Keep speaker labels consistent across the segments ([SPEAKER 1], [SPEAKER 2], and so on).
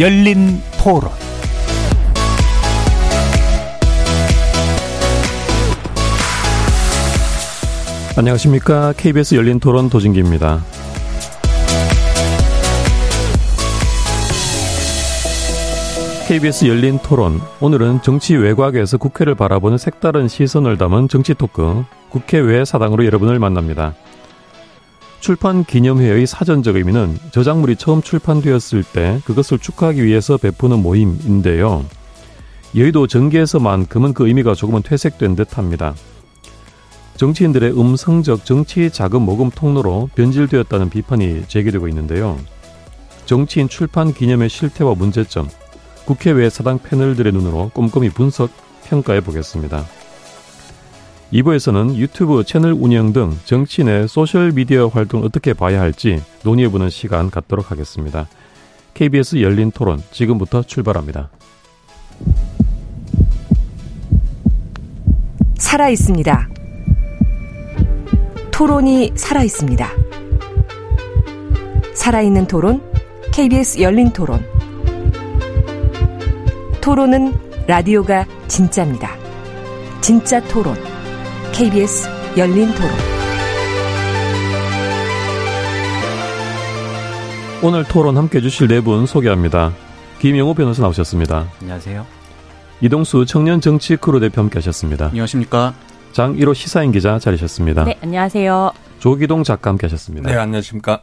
[SPEAKER 1] 열린 토론
[SPEAKER 2] 안녕하십니까. KBS 열린 토론 도진기입니다. KBS 열린 토론. 오늘은 정치 외곽에서 국회를 바라보는 색다른 시선을 담은 정치 토크, 국회 외 사당으로 여러분을 만납니다. 출판 기념회의 사전적 의미는 저작물이 처음 출판되었을 때 그것을 축하하기 위해서 베푸는 모임인데요. 여의도 전개에서만큼은 그 의미가 조금은 퇴색된 듯 합니다. 정치인들의 음성적 정치 자금 모금 통로로 변질되었다는 비판이 제기되고 있는데요. 정치인 출판 기념의 실태와 문제점, 국회외 사당 패널들의 눈으로 꼼꼼히 분석, 평가해 보겠습니다. 2부에서는 유튜브 채널 운영 등 정치인의 소셜미디어 활동을 어떻게 봐야 할지 논의해보는 시간 갖도록 하겠습니다. KBS 열린 토론 지금부터 출발합니다.
[SPEAKER 3] 살아 있습니다. 토론이 살아 있습니다. 살아있는 토론, KBS 열린 토론. 토론은 라디오가 진짜입니다. 진짜 토론. KBS 열린 토론.
[SPEAKER 2] 오늘 토론 함께 해주실 네 분 소개합니다. 김영호 변호사 나오셨습니다.
[SPEAKER 4] 안녕하세요.
[SPEAKER 2] 이동수 청년 정치 크루 대표 함께 하셨습니다.
[SPEAKER 4] 안녕하십니까.
[SPEAKER 2] 장일호 시사인 기자 자리하셨습니다.
[SPEAKER 5] 네, 안녕하세요.
[SPEAKER 2] 조귀동 작가 함께 하셨습니다.
[SPEAKER 6] 네, 안녕하십니까.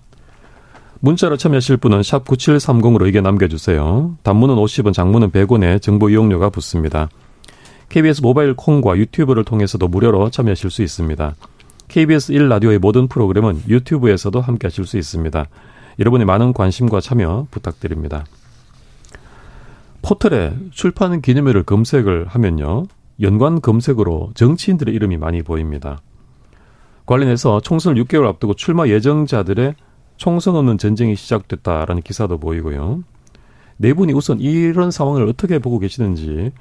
[SPEAKER 2] 문자로 참여하실 분은 샵 9730으로 의견 남겨주세요. 단문은 50원, 장문은 100원에 정보 이용료가 붙습니다. KBS 모바일 콩과 유튜브를 통해서도 무료로 참여하실 수 있습니다. KBS 1라디오의 모든 프로그램은 유튜브에서도 함께 하실 수 있습니다. 여러분의 많은 관심과 참여 부탁드립니다. 포털에 출판 기념회를 검색을 하면요. 연관 검색으로 정치인들의 이름이 많이 보입니다. 관련해서 총선을 6개월 앞두고 출마 예정자들의 총선 없는 전쟁이 시작됐다라는 기사도 보이고요. 네 분이 우선 이런 상황을 어떻게 보고 계시는지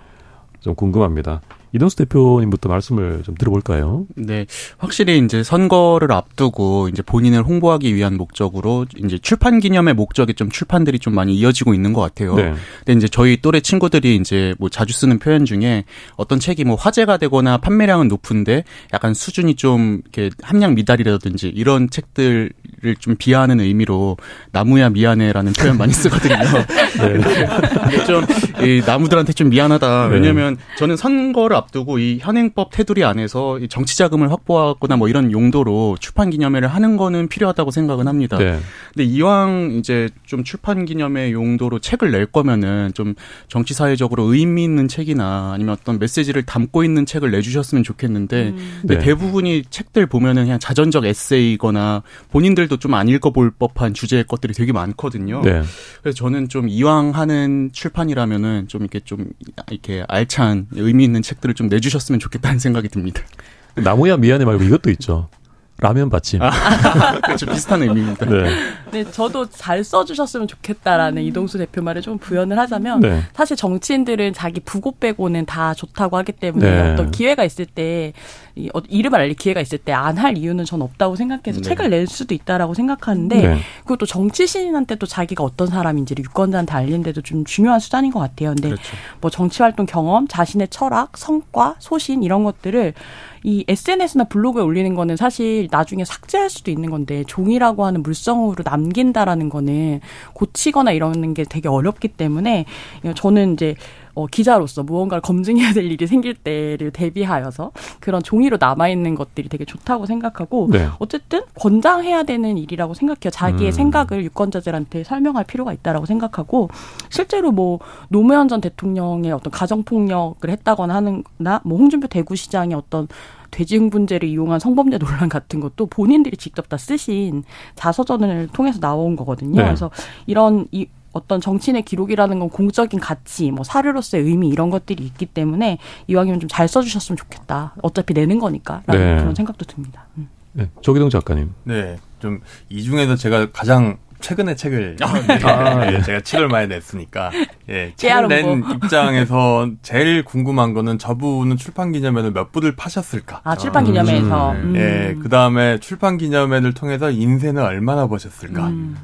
[SPEAKER 2] 좀 궁금합니다. 이동수 대표님부터 말씀을 좀 들어볼까요?
[SPEAKER 4] 네. 확실히 이제 선거를 앞두고 이제 본인을 홍보하기 위한 목적으로 이제 출판 기념의 목적이 좀 출판들이 좀 많이 이어지고 있는 것 같아요. 네. 근데 이제 저희 또래 친구들이 이제 뭐 자주 쓰는 표현 중에 어떤 책이 뭐 화제가 되거나 판매량은 높은데 약간 수준이 좀 이렇게 함량 미달이라든지 이런 책들을 좀 비하하는 의미로 나무야 미안해라는 표현 많이 쓰거든요. 네. 좀이 나무들한테 좀 미안하다. 왜냐면 네. 저는 선거를 앞 두고 이 현행법 테두리 안에서 정치 자금을 확보하거나 뭐 이런 용도로 출판 기념회를 하는 거는 필요하다고 생각은 합니다. 네. 근데 이왕 이제 좀 출판 기념회 용도로 책을 낼 거면은 좀 정치 사회적으로 의미 있는 책이나 아니면 어떤 메시지를 담고 있는 책을 내주셨으면 좋겠는데 음. 근데 네. 대부분이 책들 보면은 그냥 자전적 에세이거나 본인들도 좀 안 읽어볼 법한 주제의 것들이 되게 많거든요. 네. 그래서 저는 좀 이왕 하는 출판이라면은 좀 이렇게 좀 이렇게 알찬 의미 있는 책들을 좀 내주셨으면 좋겠다는 생각이 듭니다.
[SPEAKER 2] 나무야 미안해 말고 이것도 있죠. 라면 받침. 아,
[SPEAKER 4] 그렇죠. 비슷한 의미입니다.
[SPEAKER 5] 네. 네, 저도 잘 써주셨으면 좋겠다라는 음. 이동수 대표 말에 좀 부연을 하자면 네. 사실 정치인들은 자기 부고 빼고는 다 좋다고 하기 때문에 네. 어떤 기회가 있을 때 이, 어, 이름을 알릴 기회가 있을 때 안 할 이유는 전 없다고 생각해서 네. 책을 낼 수도 있다라고 생각하는데 네. 그것도 정치신한테 또 자기가 어떤 사람인지를 유권자한테 알리는데도 좀 중요한 수단인 것 같아요. 근데 그렇죠. 뭐 정치활동 경험, 자신의 철학, 성과, 소신 이런 것들을 이 SNS나 블로그에 올리는 거는 사실 나중에 삭제할 수도 있는 건데 종이라고 하는 물성으로 남긴다라는 거는 고치거나 이러는 게 되게 어렵기 때문에 저는 이제 어, 기자로서 무언가를 검증해야 될 일이 생길 때를 대비하여서 그런 종이로 남아있는 것들이 되게 좋다고 생각하고 네. 어쨌든 권장해야 되는 일이라고 생각해요. 자기의 음. 생각을 유권자들한테 설명할 필요가 있다라고 생각하고 실제로 뭐 노무현 전 대통령의 어떤 가정폭력을 했다거나 하는나 뭐 홍준표 대구시장의 어떤 돼지흥분제를 이용한 성범죄 논란 같은 것도 본인들이 직접 다 쓰신 자서전을 통해서 나온 거거든요. 네. 그래서 이런 이 어떤 정치인의 기록이라는 건 공적인 가치, 뭐 사료로서의 의미 이런 것들이 있기 때문에 이왕이면 좀 잘 써주셨으면 좋겠다. 어차피 내는 거니까라는 네. 그런 생각도 듭니다. 음.
[SPEAKER 2] 네, 조기동 작가님.
[SPEAKER 6] 네, 좀 이 중에서 제가 가장 최근에 책을 아, 네. 아, 예. 제가 책을 많이 냈으니까 예, 책을 낸 입장에서 제일 궁금한 거는 저분은 출판 기념회를 몇 부를 파셨을까?
[SPEAKER 5] 아 출판 기념회에서
[SPEAKER 6] 음. 예, 그 다음에 출판 기념회를 통해서 인생을 얼마나 보셨을까? 음.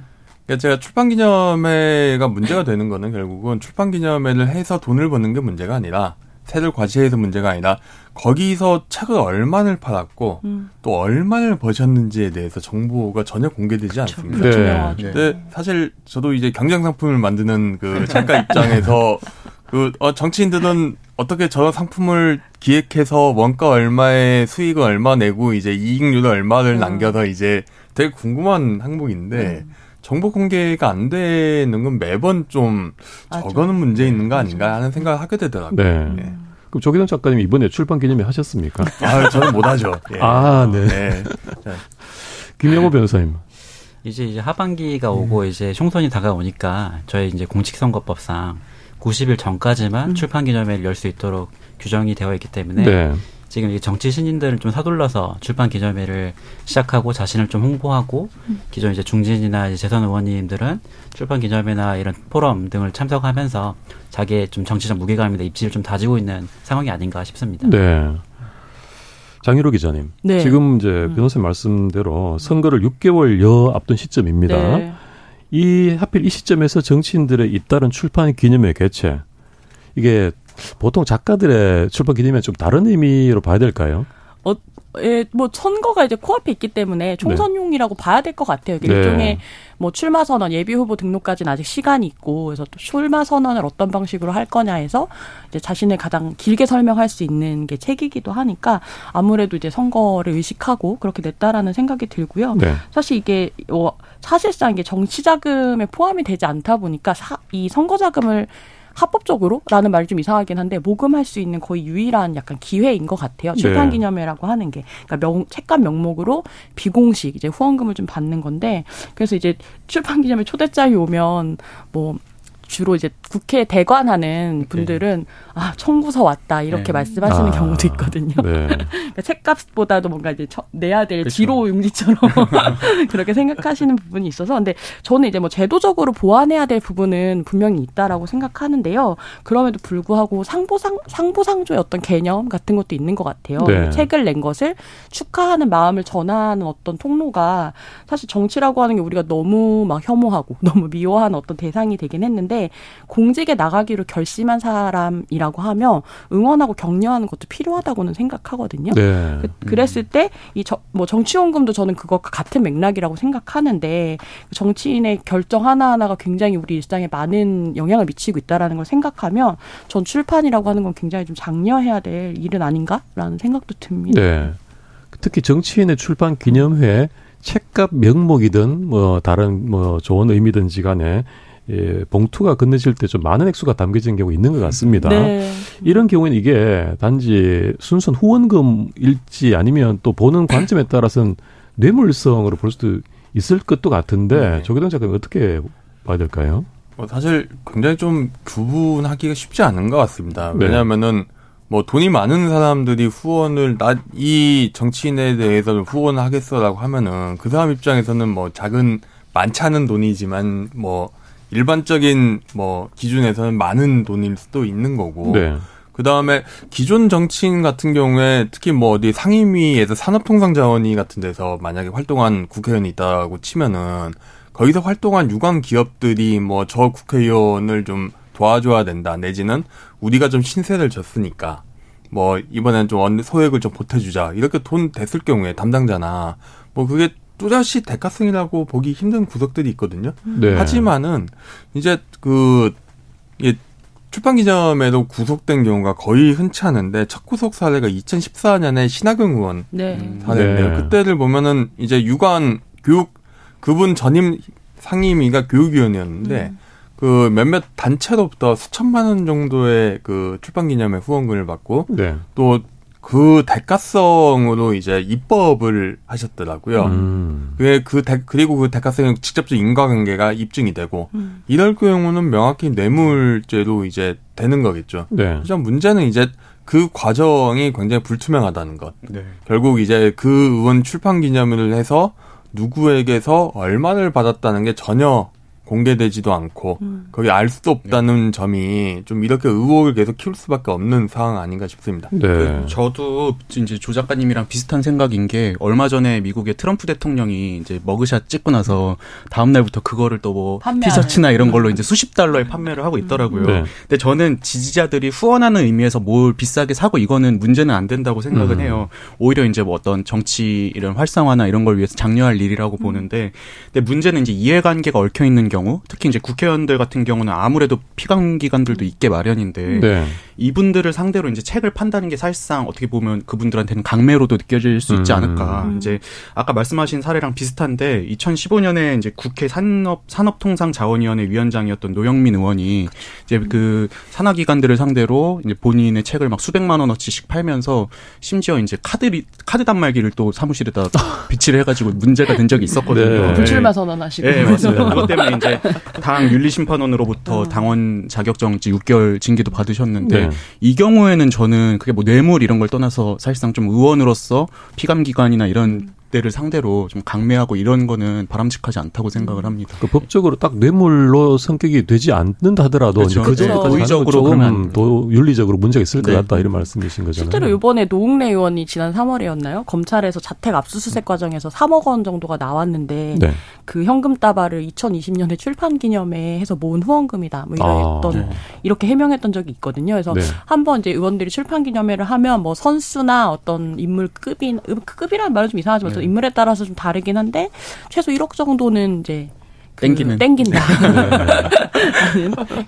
[SPEAKER 6] 그러니까 제가 출판 기념회가 문제가 되는 거는 결국은 출판 기념회를 해서 돈을 버는 게 문제가 아니라 세를 과시해서 문제가 아니라 거기서 책을 얼마를 팔았고 음. 또 얼마를 버셨는지에 대해서 정보가 전혀 공개되지 않습니다.
[SPEAKER 5] 그렇죠. 네.
[SPEAKER 6] 근데 사실 저도 이제 경쟁 상품을 만드는 그 작가 입장에서 그 어, 정치인들은 어떻게 저 상품을 기획해서 원가 얼마에 수익을 얼마 내고 이제 이익률을 얼마를 음. 남겨서 이제 되게 궁금한 항목인데 음. 정보 공개가 안 되는 건 매번 좀 맞아. 저거는 문제 있는 거 아닌가 하는 생각을 하게 되더라고요. 네. 네.
[SPEAKER 2] 그럼 조기동 작가님 이번에 출판 기념회 하셨습니까?
[SPEAKER 6] 아, 저는 못 하죠.
[SPEAKER 2] 예. 아, 네. 네. 김영호 변호사님.
[SPEAKER 7] 이제 이제 하반기가 오고 음. 이제 총선이 다가오니까 저희 이제 공직선거법상 90일 전까지만 음. 출판 기념회를 열 수 있도록 규정이 되어 있기 때문에 네. 지금 정치 신인들을 좀 서둘러서 출판 기념회를 시작하고 자신을 좀 홍보하고 음. 기존 이제 중진이나 이제 재선 의원님들은 출판 기념회나 이런 포럼 등을 참석하면서 자기의 좀 정치적 무게감이나 입지를 좀 다지고 있는 상황이 아닌가 싶습니다.
[SPEAKER 2] 네. 장희로 기자님. 네. 지금 이제 음. 변호사님 말씀대로 선거를 6개월여 앞둔 시점입니다. 네. 이 하필 이 시점에서 정치인들의 잇따른 출판 기념회 개최 이게 보통 작가들의 출판 기념회 좀 다른 의미로 봐야 될까요?
[SPEAKER 5] 어, 예, 뭐 선거가 이제 코앞에 있기 때문에 총선용이라고 네. 봐야 될 것 같아요. 네. 일종의 뭐 출마 선언, 예비 후보 등록까지는 아직 시간이 있고 그래서 또 출마 선언을 어떤 방식으로 할 거냐 해서 이제 자신을 가장 길게 설명할 수 있는 게 책이기도 하니까 아무래도 이제 선거를 의식하고 그렇게 냈다라는 생각이 들고요. 네. 사실 이게 뭐 사실상 이게 정치 자금에 포함이 되지 않다 보니까 사, 이 선거 자금을 합법적으로라는 말이 좀 이상하긴 한데 모금할 수 있는 거의 유일한 약간 기회인 것 같아요. 출판 네. 기념회라고 하는 게 그러니까 명, 책감 명목으로 비공식 이제 후원금을 좀 받는 건데 그래서 이제 출판 기념회 초대장이 오면 뭐 주로 이제 국회 대관하는 네. 분들은 네. 아 청구서 왔다 이렇게 네. 말씀하시는 아, 경우도 있거든요. 네. 그러니까 책값보다도 뭔가 이제 내야 될 그렇죠. 지로 용지처럼 그렇게 생각하시는 부분이 있어서 근데 저는 이제 뭐 제도적으로 보완해야 될 부분은 분명히 있다라고 생각하는데요. 그럼에도 불구하고 상보상 상보상조의 어떤 개념 같은 것도 있는 것 같아요. 네. 책을 낸 것을 축하하는 마음을 전하는 어떤 통로가 사실 정치라고 하는 게 우리가 너무 막 혐오하고 너무 미워하는 어떤 대상이 되긴 했는데 공직에 나가기로 결심한 사람이라고 하면 응원하고 격려하는 것도 필요하다고는 생각하거든요. 네. 그, 랬을 때 이 뭐 정치원금도 저는 그것과 같은 맥락이라고 생각하는데 정치인의 결정 하나하나가 굉장히 우리 일상에 많은 영향을 미치고 있다라는 걸 생각하면 전 출판이라고 하는 건 굉장히 좀 장려해야 될 일은 아닌가라는 생각도 듭니다. 네.
[SPEAKER 2] 특히 정치인의 출판 기념회 책값 명목이든 뭐 다른 뭐 좋은 의미든지 간에 예, 봉투가 건네질 때 좀 많은 액수가 담겨진 경우 있는 것 같습니다. 네. 이런 경우에는 이게 단지 순수한 후원금일지 아니면 또 보는 관점에 따라서는 뇌물성으로 볼 수도 있을 것도 같은데 네. 조계동 작가님 어떻게 봐야 될까요?
[SPEAKER 6] 뭐 사실 굉장히 좀 구분하기가 쉽지 않은 것 같습니다. 네. 왜냐하면은 뭐 돈이 많은 사람들이 후원을 나 이 정치인에 대해서 는 후원을 하겠어라고 하면은 그 사람 입장에서는 뭐 작은 많지 않은 돈이지만 뭐 일반적인 뭐 기준에서는 많은 돈일 수도 있는 거고. 네. 그 다음에 기존 정치인 같은 경우에 특히 뭐 어디 상임위에서 산업통상자원위 같은 데서 만약에 활동한 국회의원이 있다고 치면은 거기서 활동한 유관 기업들이 뭐 저 국회의원을 좀 도와줘야 된다 내지는 우리가 좀 신세를 졌으니까 뭐 이번엔 좀 소액을 좀 보태주자 이렇게 돈 됐을 경우에 담당자나 뭐 그게 또다시 대가성이라고 보기 힘든 구석들이 있거든요. 네. 하지만은 이제 그 예, 출판 기념에도 구속된 경우가 거의 흔치 않은데 첫 구속 사례가 2014년에 신하경 의원 네. 사례인데요. 네. 그때를 보면은 이제 유관 교육 그분 전임 상임위가 교육위원이었는데 음. 그 몇몇 단체로부터 수천만 원 정도의 그 출판 기념회 후원금을 받고 네. 또 그 대가성으로 이제 입법을 하셨더라고요. 음. 그게 그 대, 그리고 그 대가성의 직접적 인과관계가 입증이 되고 음. 이럴 경우는 명확히 뇌물죄로 이제 되는 거겠죠. 네. 하지 문제는 이제 그 과정이 굉장히 불투명하다는 것. 네. 결국 이제 그 의원 출판 기념일을 해서 누구에게서 얼마를 받았다는 게 전혀 공개되지도 않고 음. 거기 알 수도 없다는 네. 점이 좀 이렇게 의혹을 계속 키울 수밖에 없는 상황 아닌가 싶습니다.
[SPEAKER 4] 네. 그 저도 이제 조 작가님이랑 비슷한 생각인 게 얼마 전에 미국의 트럼프 대통령이 이제 머그샷 찍고 나서 다음 날부터 그거를 또 뭐 티셔츠나 이런 걸로 이제 수십 달러에 판매를 하고 있더라고요. 네. 근데 저는 지지자들이 후원하는 의미에서 뭘 비싸게 사고 이거는 문제는 안 된다고 생각은 음. 해요. 오히려 이제 뭐 어떤 정치 이런 활성화나 이런 걸 위해서 장려할 일이라고 음. 보는데 근데 문제는 이제 이해관계가 얽혀 있는 경우 특히 이제 국회의원들 같은 경우는 아무래도 피감 기관들도 있게 마련인데 네. 이분들을 상대로 이제 책을 판다는 게 사실상 어떻게 보면 그분들한테는 강매로도 느껴질 수 있지 음. 않을까. 음. 이제 아까 말씀하신 사례랑 비슷한데 2015년에 이제 국회 산업 산업통상자원위원회 위원장이었던 노영민 의원이 이제 그 산하 기관들을 상대로 이제 본인의 책을 막 수백만 원어치씩 팔면서 심지어 이제 카드 카드 단말기를 또 사무실에다 비치를 해가지고 문제가 된 적이 있었거든요. 네.
[SPEAKER 5] 불출마 선언하시고.
[SPEAKER 4] 네, 맞습니다. 그것 때문에 이제 당 윤리심판원으로부터 음. 당원 자격정지 6개월 징계도 받으셨는데 네. 이 경우에는 저는 그게 뭐 뇌물 이런 걸 떠나서 사실상 좀 의원으로서 피감기관이나 이런 때를 상대로 좀 강매하고 이런 거는 바람직하지 않다고 생각을 합니다.
[SPEAKER 2] 그 법적으로 딱 뇌물로 성격이 되지 않는다 하더라도 그렇죠. 그 정도까지 적으로 조금 더 윤리적으로 문제가 있을 네. 것 같다 이런 말씀이신 거잖아요.
[SPEAKER 5] 실제로 이번에 노웅래 의원이 지난 3월이었나요? 검찰에서 자택 압수수색 과정에서 3억 원 정도가 나왔는데 네. 그 현금 따발을 2020년에 출판 기념회에 해서 모은 후원금이다. 뭐 이랬던 아, 네. 이렇게 해명했던 적이 있거든요. 그래서 네. 한번 이제 의원들이 출판 기념회를 하면 뭐 선수나 어떤 인물 급인 급이라는 말은 좀 이상하지만 네. 인물에 따라서 좀 다르긴 한데 최소 1억 정도는 이제
[SPEAKER 4] 그 땡기는
[SPEAKER 5] 땡긴다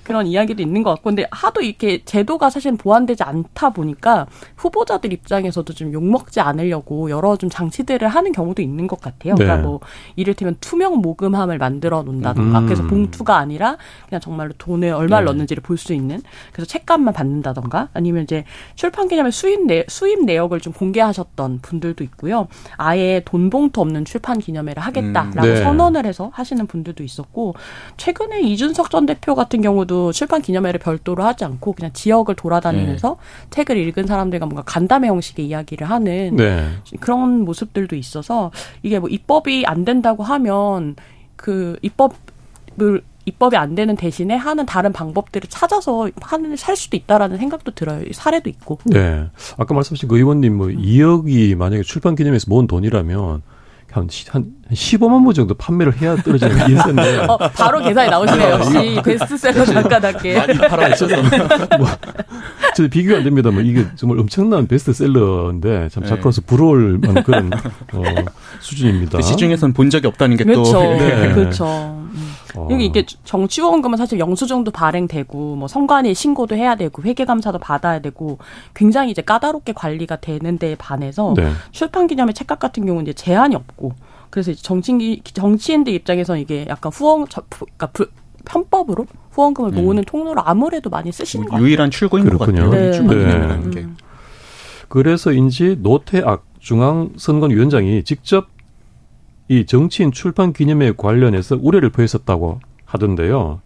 [SPEAKER 5] 그런 이야기도 있는 것 같고 근데 하도 이렇게 제도가 사실 보완되지 않다 보니까 후보자들 입장에서도 좀 욕먹지 않으려고 여러 좀 장치들을 하는 경우도 있는 것 같아요. 그러니까 네. 그러니까 뭐 이를테면 투명 모금함을 만들어 놓는다던가 음. 그래서 봉투가 아니라 그냥 정말로 돈을 얼마를 네. 넣는지를 볼 수 있는 그래서 책값만 받는다던가 아니면 이제 출판 기념회 수입 내 수입 내역을 좀 공개하셨던 분들도 있고요. 아예 돈 봉투 없는 출판 기념회를 하겠다라고 음. 네. 선언을 해서 하시는 분들도 있었고 최근에 이준석 전 대표 같은 경우도 출판 기념회를 별도로 하지 않고 그냥 지역을 돌아다니면서 네. 책을 읽은 사람들과 뭔가 간담회 형식의 이야기를 하는 네. 그런 모습들도 있어서 이게 뭐 입법이 안 된다고 하면 그 입법을 입법이 안 되는 대신에 하는 다른 방법들을 찾아서 하는 살 수도 있다라는 생각도 들어요. 사례도 있고.
[SPEAKER 2] 네. 아까 말씀하신 그 의원님 뭐 음. 2억이 만약에 출판 기념회에서 모은 돈이라면 한, 한 15만 부 정도 판매를 해야 떨어지는 인세인데.
[SPEAKER 5] 어, 바로 계산이 나오시네요. 역시 베스트셀러 작가답게.
[SPEAKER 2] 많이 팔아있어서. 뭐, 저 비교가 안 됩니다. 뭐 이게 정말 엄청난 베스트셀러인데 참 네. 작가로서 부러울 만한 그런 어, 수준입니다.
[SPEAKER 4] 시중에서는 본 적이 없다는 게
[SPEAKER 5] 그렇죠.
[SPEAKER 4] 또.
[SPEAKER 5] 네. 그렇죠. 음. 어. 여기 이게 정치후원금은 사실 영수증도 발행되고 뭐 선관위 신고도 해야 되고 회계감사도 받아야 되고 굉장히 이제 까다롭게 관리가 되는 데에 반해서 네. 출판기념회 책값 같은 경우는 이제 제한이 없고 그래서 이제 정치 정치인들 입장에서 이게 약간 후원 그러니까 부, 편법으로 후원금을 음. 모으는 통로로 아무래도 많이 쓰시는 거
[SPEAKER 4] 유일한 출구인 그렇군요. 것 같아요. 네. 출판기념회라는 네. 게. 음.
[SPEAKER 2] 그래서인지 노태악 중앙선관위원장이 직접 이 정치인 출판 기념회 관련해서 우려를 표했었다고 하던데요.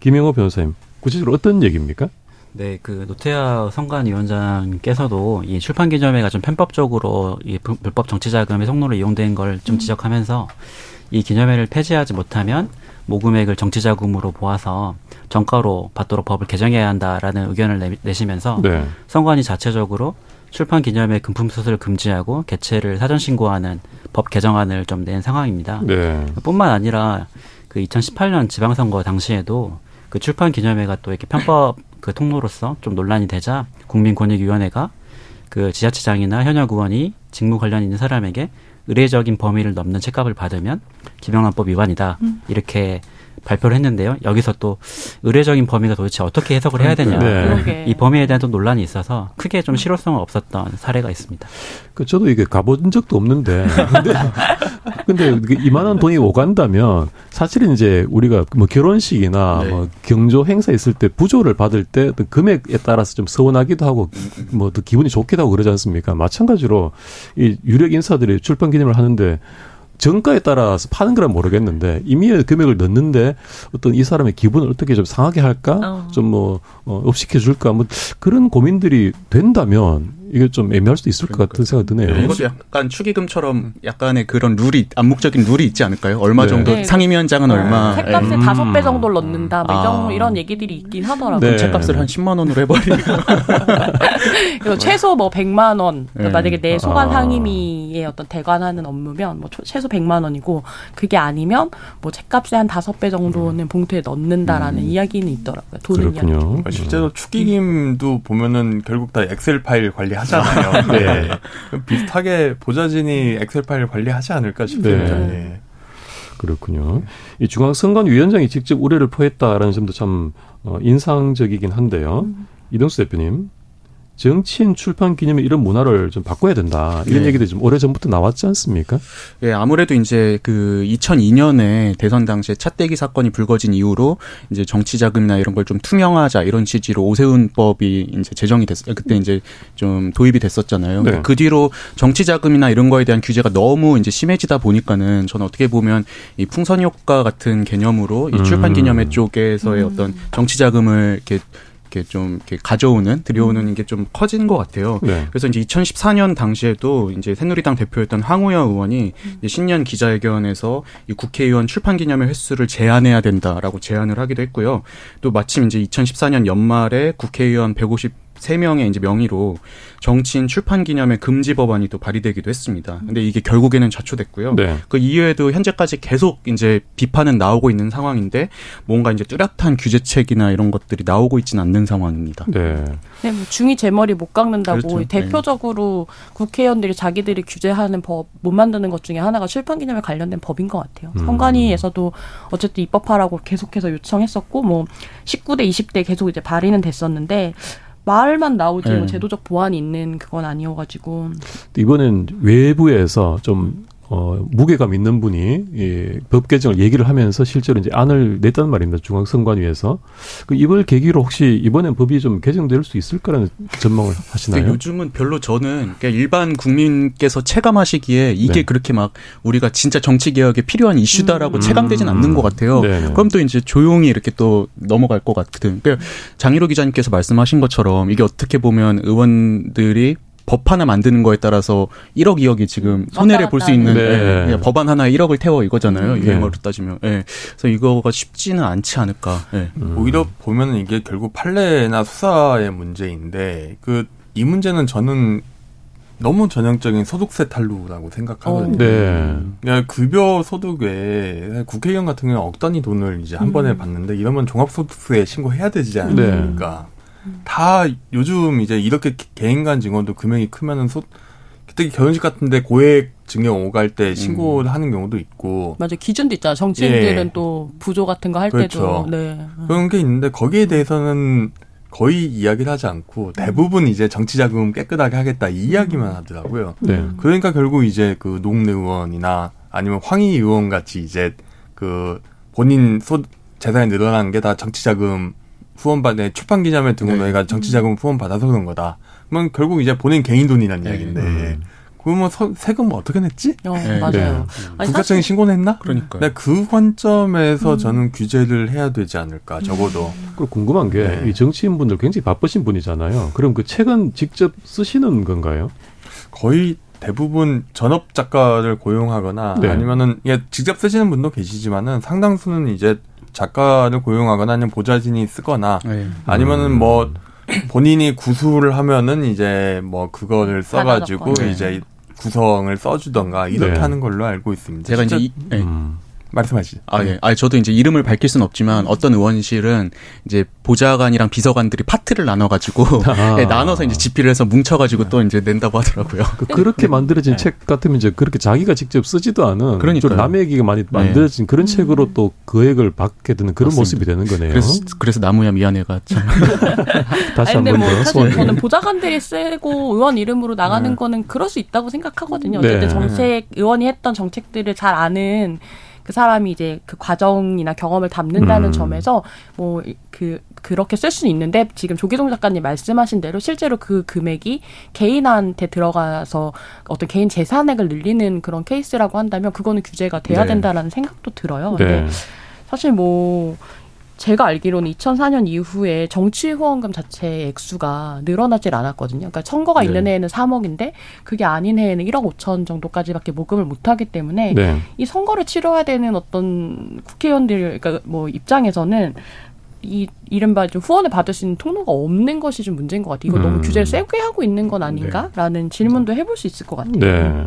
[SPEAKER 2] 김영호 변호사님, 구체적으로 어떤 얘기입니까?
[SPEAKER 7] 네, 그 노태아 선관위원장께서도 이 출판 기념회가 좀 편법적으로 이 불법 정치 자금의 통로로 이용된 걸좀 음. 지적하면서 이 기념회를 폐지하지 못하면 모금액을 정치 자금으로 보아서 정가로 받도록 법을 개정해야 한다라는 의견을 내 시면서 네. 선관위 자체적으로 출판 기념회 금품 수수를 금지하고 개체를 사전 신고하는 법 개정안을 좀 낸 상황입니다. 네. 뿐만 아니라 그 2018년 지방선거 당시에도 그 출판 기념회가 또 이렇게 편법 그 통로로서 좀 논란이 되자 국민권익위원회가 그 지자체장이나 현역 의원이 직무 관련 있는 사람에게 의례적인 범위를 넘는 책값을 받으면 기명안법 위반이다 음. 이렇게 발표를 했는데요. 여기서 또 의례적인 범위가 도대체 어떻게 해석을 해야 되냐. 네. 이 범위에 대한 또 논란이 있어서 크게 좀 실효성은 없었던 사례가 있습니다.
[SPEAKER 2] 그 저도 이게 가본 적도 없는데 근데 근데 이만한 돈이 오간다면 사실은 이제 우리가 뭐 결혼식이나 네. 뭐 경조 행사 있을 때 부조를 받을 때 금액에 따라서 좀 서운하기도 하고 뭐더 기분이 좋기도 하고 그러지 않습니까? 마찬가지로 이 유력 인사들이 출판 기념을 하는데 정가에 따라서 파는 거란 모르겠는데 이미 금액을 넣는데 어떤 이 사람의 기분을 어떻게 좀 상하게 할까? 어. 좀뭐 어, 업시켜 줄까? 뭐 그런 고민들이 된다면 이게 좀 애매할 수도 있을 그러니까요. 것 같은 생각이 드네요. 네.
[SPEAKER 4] 이것도 약간 축의금처럼 약간의 그런 룰이 암묵적인 룰이 있지 않을까요? 얼마 네. 정도 네. 상임위원장은 네. 얼마?
[SPEAKER 5] 책값의 다섯 음. 배 정도 를 넣는다. 뭐 이런 아. 이런 얘기들이 있긴 하더라고요.
[SPEAKER 4] 네. 책값을 한 10만 원으로 해버리니까.
[SPEAKER 5] 최소 뭐 100만 원. 그러니까 네. 만약에 내 소관 아. 상임위의 어떤 대관하는 업무면 뭐 최소 100만 원이고 그게 아니면 뭐 책값의 한 다섯 배 정도는 봉투에 넣는다라는 음. 이야기는 있더라고요. 돈은
[SPEAKER 2] 그렇군요.
[SPEAKER 6] 실제로 축의금도 보면은 결국 다 엑셀 파일 관리 하잖아요. 네. 비슷하게 보좌진이 엑셀 파일 관리하지 않을까 싶습니다. 네. 네.
[SPEAKER 2] 그렇군요. 이 중앙선관 위원장이 직접 우려를 표했다라는 점도 참 어, 인상적이긴 한데요. 음. 이동수 대표님. 정치인 출판 기념에 이런 문화를 좀 바꿔야 된다. 이런 네. 얘기들이 좀 오래 전부터 나왔지 않습니까?
[SPEAKER 4] 예, 네, 아무래도 이제 그 2002년에 대선 당시에 차떼기 사건이 불거진 이후로 이제 정치 자금이나 이런 걸 좀 투명하자 이런 취지로 오세훈법이 이제 제정이 됐어요. 그때 이제 좀 도입이 됐었잖아요. 네. 그 뒤로 정치 자금이나 이런 거에 대한 규제가 너무 이제 심해지다 보니까는 저는 어떻게 보면 이 풍선 효과 같은 개념으로 이 출판 기념회 음. 쪽에서의 음. 어떤 정치 자금을 이렇게 이렇게 좀 이렇게 가져오는 들여오는 음. 게좀 커진 것 같아요. 네. 그래서 이제 2014년 당시에도 이제 새누리당 대표였던 황우여 의원이 음. 신년 기자회견에서 이 국회의원 출판 기념회 횟수를 제한해야 된다라고 제안을 하기도 했고요. 또 마침 이제 2014년 연말에 국회의원 150 3명의 이제 명의로 정치인 출판 기념의 금지 법안이 또 발의되기도 했습니다. 근데 이게 결국에는 좌초됐고요. 네. 그 이후에도 현재까지 계속 이제 비판은 나오고 있는 상황인데 뭔가 이제 뚜렷한 규제책이나 이런 것들이 나오고 있지는 않는 상황입니다.
[SPEAKER 5] 네. 네, 뭐 중이 제 머리 못 깎는다고 그렇죠. 네. 대표적으로 네. 국회의원들이 자기들이 규제하는 법 못 만드는 것 중에 하나가 출판 기념에 관련된 법인 것 같아요. 음. 선관위에서도 어쨌든 입법하라고 계속해서 요청했었고 뭐 19대 20대 계속 이제 발의는 됐었는데 말만 나오지 뭐 네. 뭐 제도적 보완이 있는 그건 아니어가지고
[SPEAKER 2] 이번엔 외부에서 좀 어, 무게감 있는 분이 예, 법 개정을 얘기를 하면서 실제로 이제 안을 냈다는 말입니다. 중앙선관위에서. 그 이걸 계기로 혹시 이번엔 법이 좀 개정될 수 있을 거라는 전망을 하시나요?
[SPEAKER 4] 요즘은 별로 저는 일반 국민께서 체감하시기에 이게 네. 그렇게 막 우리가 진짜 정치 개혁에 필요한 이슈다라고 음. 체감되진 않는 것 같아요. 네 그럼 또 이제 조용히 이렇게 또 넘어갈 것 같은. 그러니까 장희로 기자님께서 말씀하신 것처럼 이게 어떻게 보면 의원들이 법 하나 만드는 거에 따라서 1억, 2억이 지금 손해를 볼 수 있는 네. 네. 법안 하나에 1억을 태워 이거잖아요. 네. 유행어로 따지면. 네. 그래서 이거가 쉽지는 않지 않을까. 네.
[SPEAKER 6] 음. 오히려 보면은 이게 결국 판례나 수사의 문제인데 그 이 문제는 저는 너무 전형적인 소득세 탈루라고 생각하거든요. 어. 네. 그러니까 급여 소득에 국회의원 같은 경우는 억 단위 돈을 이제 한 음. 번에 받는데 이러면 종합소득세에 신고해야 되지 않습니까? 네. 다 요즘 이제 이렇게 개인 간 증언도 금액이 크면은 소, 특히 결혼식 같은데 고액 증여 오갈 때 신고를 음. 하는 경우도 있고.
[SPEAKER 5] 맞아 기준도 있잖아. 정치인들은 예. 또 부조 같은 거할 그렇죠. 때도. 네.
[SPEAKER 6] 그런 게 있는데 거기에 대해서는 거의 이야기를 하지 않고 대부분 이제 정치 자금 깨끗하게 하겠다 이 이야기만 하더라고요. 네. 그러니까 결국 이제 그 노웅래 의원이나 아니면 황희 의원 같이 이제 그 본인 소 재산이 늘어나는 게다 정치 자금 후원받네 출판 기념회 등록해가 네. 정치 자금 후원 받아서 그런 거다. 그러면 결국 이제 본인 개인 네. 이야기인데. 음. 그러면 서, 세금 뭐 어떻게 냈지?
[SPEAKER 5] 어, 네. 맞아요.
[SPEAKER 6] 네. 국가청이 신고는 했나? 그러니까. 네, 그 관점에서 음. 저는 규제를 해야 되지 않을까, 적어도.
[SPEAKER 2] 음. 그리고 궁금한 게, 네. 이 정치인분들 굉장히 바쁘신 분이잖아요. 그럼 그 책은 직접 쓰시는 건가요?
[SPEAKER 6] 거의 대부분 전업 작가를 고용하거나 네. 아니면은 예, 직접 쓰시는 분도 계시지만은 상당수는 이제 작가를 고용하거나 아니면 보좌진이 쓰거나 네. 아니면은 뭐 음. 본인이 구술을 하면은 이제 뭐 그거를 써가지고 네. 이제 구성을 써주던가 이렇게 네. 하는 걸로 알고 있습니다.
[SPEAKER 4] 제가 이제 이, 네. 음.
[SPEAKER 6] 말씀하시죠.
[SPEAKER 4] 아, 예. 아, 저도 이제 이름을 밝힐 수는 없지만 어떤 의원실은 이제 보좌관이랑 비서관들이 파트를 나눠가지고 아. 네, 나눠서 이제 집필을 해서 뭉쳐가지고 또 이제 낸다고 하더라고요.
[SPEAKER 2] 그, 렇게 만들어진 네. 책 같으면 이제 그렇게 자기가 직접 쓰지도 않은 그러니까 남의 얘기가 많이 네. 만들어진 네. 그런 책으로 또 그액을 받게 되는 그런 맞습니다. 모습이 되는 거네요.
[SPEAKER 4] 그래서, 그래서 나무야 미안해가 참.
[SPEAKER 2] 다시 한번 뭐
[SPEAKER 5] 사실 저는 보좌관들이 쓰고 의원 이름으로 나가는 네. 거는 그럴 수 있다고 생각하거든요. 어쨌든 네. 정책 의원이 했던 정책들을 잘 아는 그 사람이 이제 그 과정이나 경험을 담는다는 음. 점에서 뭐 그 그렇게 쓸 수는 있는데 지금 조기동 작가님 말씀하신 대로 실제로 그 금액이 개인한테 들어가서 어떤 개인 재산액을 늘리는 그런 케이스라고 한다면 그거는 규제가 돼야 네. 된다라는 생각도 들어요. 네. 근데 사실 뭐 제가 알기로는 2004년 이후에 정치 후원금 자체의 액수가 늘어나질 않았거든요. 그러니까 선거가 네. 있는 해에는 3억인데 그게 아닌 해에는 1억 5천 정도까지밖에 모금을 못 하기 때문에 네. 이 선거를 치러야 되는 어떤 국회의원들 그러니까 뭐 입장에서는 이 이른바 좀 후원을 받을 수 있는 통로가 없는 것이 좀 문제인 것 같아요. 이거 음. 너무 규제를 세게 하고 있는 건 아닌가라는 네. 질문도 해볼 수 있을 것 같아요. 네.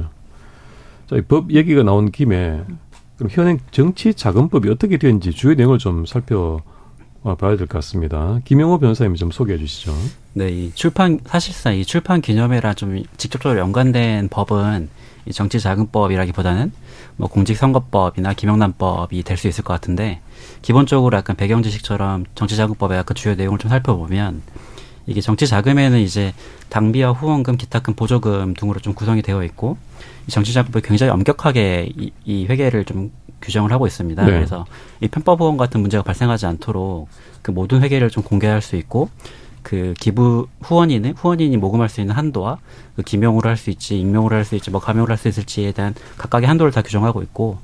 [SPEAKER 2] 자, 법 얘기가 나온 김에 그럼 현행 정치 자금법이 어떻게 되는지 주요 내용을 좀 살펴 봐야 될 것 같습니다. 김영호 변호사님 좀 소개해 주시죠.
[SPEAKER 7] 네, 이 출판 사실상 이 출판 기념회랑 좀 직접적으로 연관된 법은 이 정치자금법이라기보다는 뭐 공직선거법이나 김영란법이 될 수 있을 것 같은데 기본적으로 약간 배경 지식처럼 정치자금법의 약간 주요 내용을 좀 살펴보면 이게 정치 자금에는 이제 당비와 후원금, 기타금, 보조금 등으로 좀 구성이 되어 있고 정치 자금법이 굉장히 엄격하게 이, 이 회계를 좀 규정을 하고 있습니다. 네. 그래서 이 편법 후원 같은 문제가 발생하지 않도록 그 모든 회계를 좀 공개할 수 있고 그 기부 후원인은 후원인이 모금할 수 있는 한도와 그 기명으로 할 수 있지, 익명으로 할 수 있지, 뭐 가명으로 할 수 있을지에 대한 각각의 한도를 다 규정하고 있고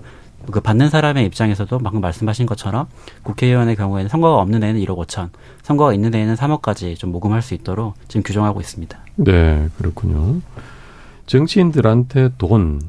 [SPEAKER 7] 그 받는 사람의 입장에서도 방금 말씀하신 것처럼 국회의원의 경우에는 선거가 없는 애는 1억 5천, 선거가 있는 애는 3억까지 좀 모금할 수 있도록 지금 규정하고 있습니다.
[SPEAKER 2] 네, 그렇군요. 정치인들한테 돈,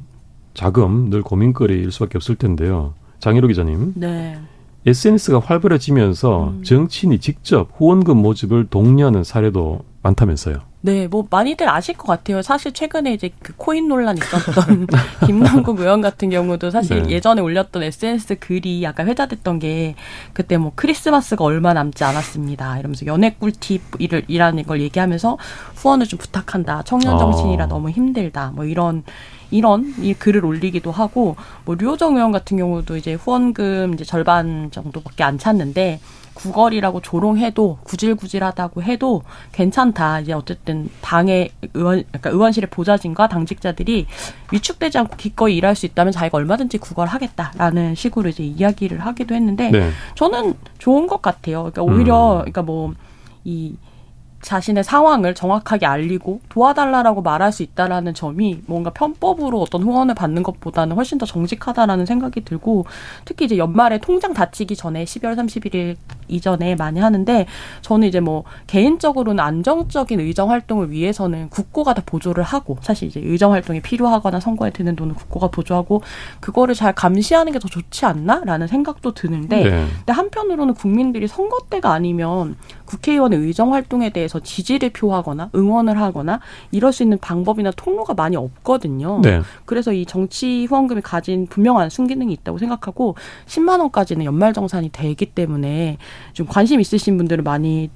[SPEAKER 2] 자금 늘 고민거리일 수밖에 없을 텐데요. 장희로 기자님. 네. SNS가 활발해지면서 음. 정치인이 직접 후원금 모집을 독려하는 사례도 많다면서요.
[SPEAKER 5] 네, 뭐 많이들 아실 것 같아요. 사실 최근에 이제 그 코인 논란 있었던 김남국 의원 같은 경우도 사실 네. 예전에 올렸던 SNS 글이 약간 회자됐던 게 그때 뭐 크리스마스가 얼마 남지 않았습니다. 이러면서 연애 꿀팁이라는 걸 얘기하면서 후원을 좀 부탁한다. 청년 정신이라 아. 너무 힘들다. 뭐 이런 이런 이 글을 올리기도 하고 뭐 류호정 의원 같은 경우도 이제 후원금 이제 절반 정도밖에 안 찼는데 구걸이라고 조롱해도 구질구질하다고 해도 괜찮다. 이제 어쨌든 당의 의원 그러니까 의원실의 보좌진과 당직자들이 위축되지 않고 기꺼이 일할 수 있다면 자기가 얼마든지 구걸하겠다라는 식으로 이제 이야기를 하기도 했는데 네. 저는 좋은 것 같아요. 그러니까 오히려 음. 그러니까 뭐이 자신의 상황을 정확하게 알리고 도와달라라고 말할 수 있다라는 점이 뭔가 편법으로 어떤 후원을 받는 것보다는 훨씬 더 정직하다라는 생각이 들고 특히 이제 연말에 통장 다치기 전에 12월 31일 이전에 많이 하는데 저는 이제 뭐 개인적으로는 안정적인 의정 활동을 위해서는 국고가 다 보조를 하고 사실 이제 의정 활동이 필요하거나 선거에 드는 돈은 국고가 보조하고 그거를 잘 감시하는 게 더 좋지 않나라는 생각도 드는데 네. 근데 한편으로는 국민들이 선거 때가 아니면 국회의원의 의정 활동에 대해서 지지를 표하거나 응원을 하거나 이럴 수 있는 방법이나 통로가 많이 없거든요. 네. 그래서 이 정치 후원금이 가진 분명한 순기능이 있다고 생각하고 10만 원까지는 연말 정산이 되기 때문에 좀 관심 있으신 분들은 많이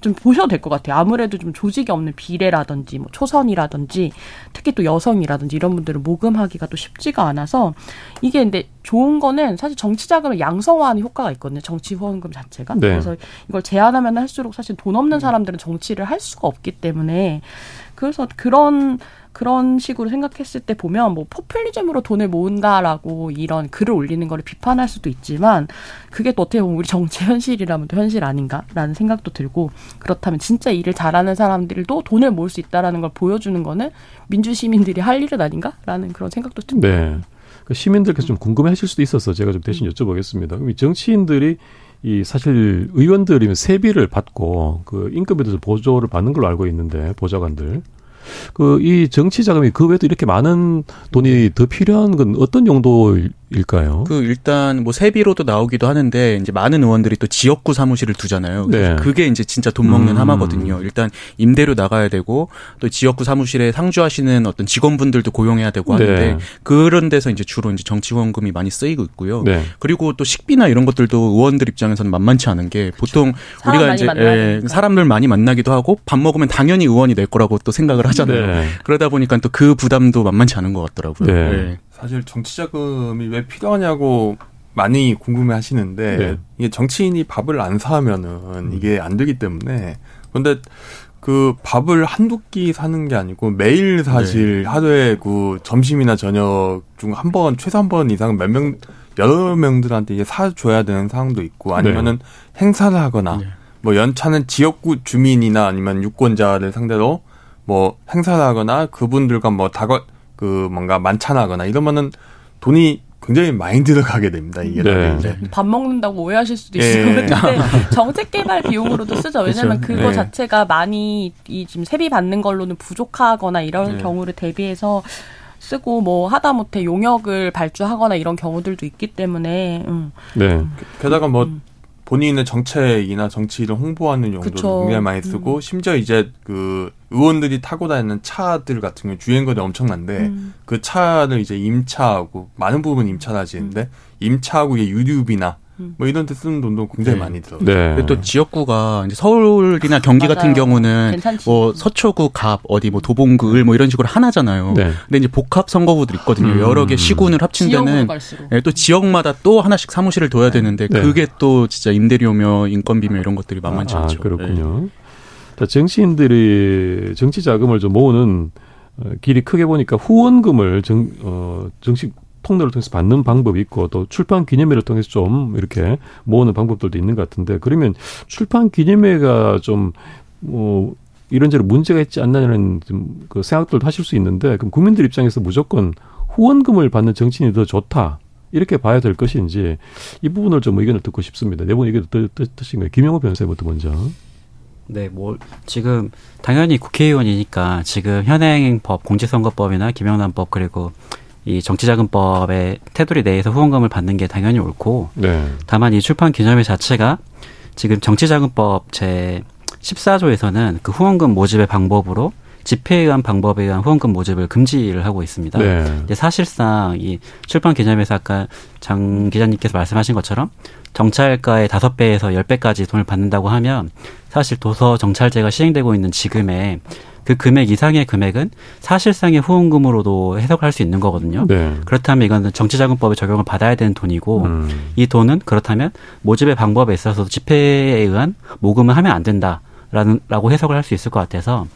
[SPEAKER 5] 좀 보셔도 될 것 같아요. 아무래도 좀 조직이 없는 비례라든지 뭐 초선이라든지 특히 또 여성이라든지 이런 분들을 모금하기가 또 쉽지가 않아서 이게 근데 좋은 거는 사실 정치 자금을 양성화하는 효과가 있거든요. 정치 후원금 자체가. 네. 그래서 이걸 제한하면 할수록 사실 돈 없는 사람들은 정치를 할 수가 없기 때문에 그래서 그런 그런 식으로 생각했을 때 보면 뭐 포퓰리즘으로 돈을 모은다라고 이런 글을 올리는 거를 비판할 수도 있지만 그게 또 어떻게 보면 우리 정치 현실이라면 또 현실 아닌가라는 생각도 들고 그렇다면 진짜 일을 잘하는 사람들도 돈을 모을 수 있다라는 걸 보여주는 거는 민주 시민들이 할 일은 아닌가라는 그런 생각도 듭니다. 네.
[SPEAKER 2] 그 시민들께서 좀 궁금해하실 수도 있어서 제가 좀 대신 음. 여쭤보겠습니다. 그럼 이 정치인들이 이 사실 의원들이면 세비를 받고 그 임금에 대해서 보조를 받는 걸로 알고 있는데 보좌관들 그 이 정치 자금이 그 외에도 이렇게 많은 돈이 더 필요한 건 어떤 용도일 까요?
[SPEAKER 4] 그 일단 뭐 세비로도 나오기도 하는데 이제 많은 의원들이 또 지역구 사무실을 두잖아요. 네. 그게 이제 진짜 돈 먹는 음. 하마거든요. 일단 임대료 나가야 되고 또 지역구 사무실에 상주하시는 어떤 직원분들도 고용해야 되고 하는데 네. 그런 데서 이제 주로 이제 정치 후원금이 많이 쓰이고 있고요. 네. 그리고 또 식비나 이런 것들도 의원들 입장에서는 만만치 않은 게 보통 우리가 이제 예, 사람들 많이 만나기도 하고 밥 먹으면 당연히 의원이 낼 거라고 또 생각을 하잖아요. 하잖아요. 네. 그러다 보니까 또 그 부담도 만만치 않은 것 같더라고요. 네. 네.
[SPEAKER 6] 사실 정치 자금이 왜 필요하냐고 많이 궁금해 하시는데 네. 이게 정치인이 밥을 안 사면은 음. 이게 안 되기 때문에 그런데 그 밥을 한두 끼 사는 게 아니고 매일 사실 네. 하루에 그 점심이나 저녁 중 한 번 최소 한 번 이상 몇 명 여러 명들한테 이게 사줘야 되는 상황도 있고 아니면은 네. 행사를 하거나 네. 뭐 연차는 지역구 주민이나 아니면 유권자를 상대로 뭐 행사를 하거나 그분들과 뭐 다거 그 뭔가 만찬하거나 이러면은 돈이 굉장히 많이 들어가게 됩니다. 이게
[SPEAKER 5] 네. 네. 밥 먹는다고 오해하실 수도 있을 네. 것 같은데 정책 개발 비용으로도 쓰죠. 왜냐하면 그렇죠. 그거 네. 자체가 많이 이 지금 세비 받는 걸로는 부족하거나 이런 네. 경우를 대비해서 쓰고 뭐 하다못해 용역을 발주하거나 이런 경우들도 있기 때문에 음.
[SPEAKER 6] 네. 게다가 뭐 음. 본인의 정책이나 정치를 홍보하는 용도로 굉장히 많이 쓰고 음. 심지어 이제 그 의원들이 타고 다니는 차들 같은 경우 주행거리 엄청난데 음. 그 차를 이제 임차하고 많은 부분 임차하지는데 음. 임차하고 이게 유류비나 음. 뭐 이런 데 쓰는 돈도 굉장히 네. 많이 들어요.
[SPEAKER 4] 네. 또 지역구가 이제 서울이나 경기 맞아요. 같은 경우는 괜찮지. 뭐 서초구, 갑, 어디 뭐 도봉구, 을뭐 이런 식으로 하나잖아요. 네. 근데 이제 복합 선거구들 있거든요. 음. 여러 개 시군을 합친 데는 네, 또 지역마다 또 하나씩 사무실을 둬야 네. 되는데 네. 그게 또 진짜 임대료며 인건비며 이런 것들이 만만치 아, 않죠.
[SPEAKER 2] 그렇군요. 네. 자, 정치인들이 정치 자금을 좀 모으는 어, 길이 크게 보니까 후원금을 정, 어, 정식 통로를 통해서 받는 방법이 있고 또 출판 기념회를 통해서 좀 이렇게 모으는 방법들도 있는 것 같은데 그러면 출판 기념회가 좀 뭐 이런저런 문제가 있지 않나는 좀그 생각들도 하실 수 있는데 그럼 국민들 입장에서 무조건 후원금을 받는 정치인이 더 좋다. 이렇게 봐야 될 것인지 이 부분을 좀 의견을 듣고 싶습니다. 네분 의견 어떠신가요? 김영호 변호사부터 먼저.
[SPEAKER 7] 네, 뭐 지금 당연히 국회의원이니까 지금 현행 법 공직선거법이나 김영란법 그리고 이 정치자금법의 테두리 내에서 후원금을 받는 게 당연히 옳고 네. 다만 이 출판 기념회 자체가 지금 정치자금법 제 14조에서는 그 후원금 모집의 방법으로 집회에 의한 방법에 의한 후원금 모집을 금지를 하고 있습니다. 네. 사실상 이 출판 기념회에서 아까 장 기자님께서 말씀하신 것처럼 정찰가의 다섯 배에서 열 배까지 돈을 받는다고 하면 사실 도서 정찰제가 시행되고 있는 지금의 그 금액 이상의 금액은 사실상의 후원금으로도 해석할 수 있는 거거든요. 네. 그렇다면 이건 정치자금법에 적용을 받아야 되는 돈이고 음. 이 돈은 그렇다면 모집의 방법에 있어서 집회에 의한 모금을 하면 안 된다라는 라고 해석을 할 수 있을 것 같아서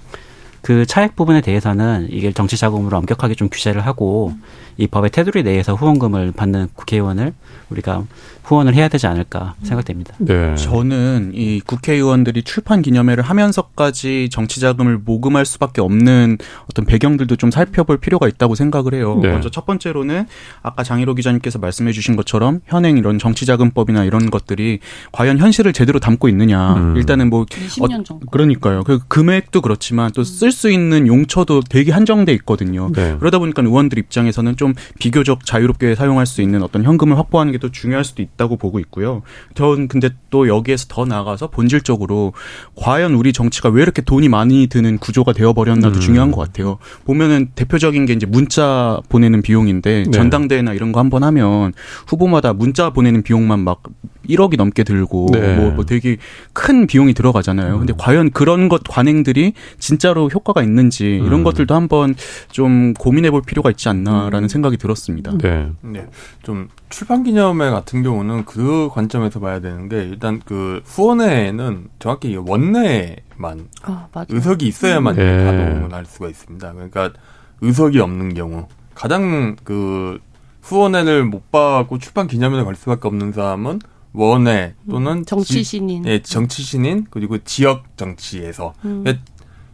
[SPEAKER 7] 그 차액 부분에 대해서는 이게 정치 자금으로 엄격하게 좀 규제를 하고 이 법의 테두리 내에서 후원금을 받는 국회의원을 우리가 후원을 해야 되지 않을까 생각됩니다.
[SPEAKER 4] 네. 저는 이 국회의원들이 출판 기념회를 하면서까지 정치 자금을 모금할 수밖에 없는 어떤 배경들도 좀 살펴볼 필요가 있다고 생각을 해요. 네. 먼저 첫 번째로는 아까 장희로 기자님께서 말씀해 주신 것처럼 현행 이런 정치 자금법이나 이런 것들이 과연 현실을 제대로 담고 있느냐. 음. 일단은 뭐
[SPEAKER 5] 20년 정도.
[SPEAKER 4] 어, 그러니까요. 그 금액도 그렇지만 또쓸 수 있는 용처도 되게 한정돼 있거든요. 네. 그러다 보니까 의원들 입장에서는 좀 비교적 자유롭게 사용할 수 있는 어떤 현금을 확보하는 게더 중요할 수도 있다. 있다고 보고 있고요. 전 근데 또 여기에서 더 나가서 본질적으로 과연 우리 정치가 왜 이렇게 돈이 많이 드는 구조가 되어버렸나도 음. 중요한 것 같아요. 보면은 대표적인 게 이제 문자 보내는 비용인데 네. 전당대회나 이런 거 한번 하면 후보마다 문자 보내는 비용만 막 1억이 넘게 들고 네. 뭐, 뭐 되게 큰 비용이 들어가잖아요. 근데 음. 과연 그런 것 관행들이 진짜로 효 과가 있는지 이런 음. 것들도 한번 좀 고민해 볼 필요가 있지 않나라는 음. 생각이 들었습니다. 네.
[SPEAKER 6] 네. 좀 출판 기념회 같은 경우는 그 관점에서 봐야 되는 게 일단 그 후원회는 정확히 원내만 아, 의석이 있어야만 네. 가동을 할 수가 있습니다. 그러니까 의석이 없는 경우 가장 그 후원회를 못 받고 출판 기념회를 갈 수밖에 없는 사람은 원외 또는
[SPEAKER 5] 정치 신인,
[SPEAKER 6] 예, 정치 신인 그리고 지역 정치에서 음.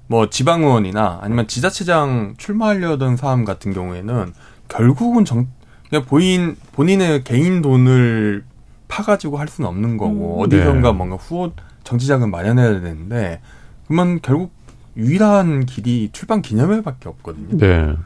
[SPEAKER 6] 예, 뭐 지방 의원이나 아니면 지자체장 출마하려던 사람 같은 경우에는 결국은 정 그냥 본인 본인의 개인 돈을 파가지고 할 수는 없는 거고 음. 어디선가 네. 뭔가 후원 정치자금 마련해야 되는데 그러면 결국 유일한 길이 출판 기념회밖에 없거든요. 네.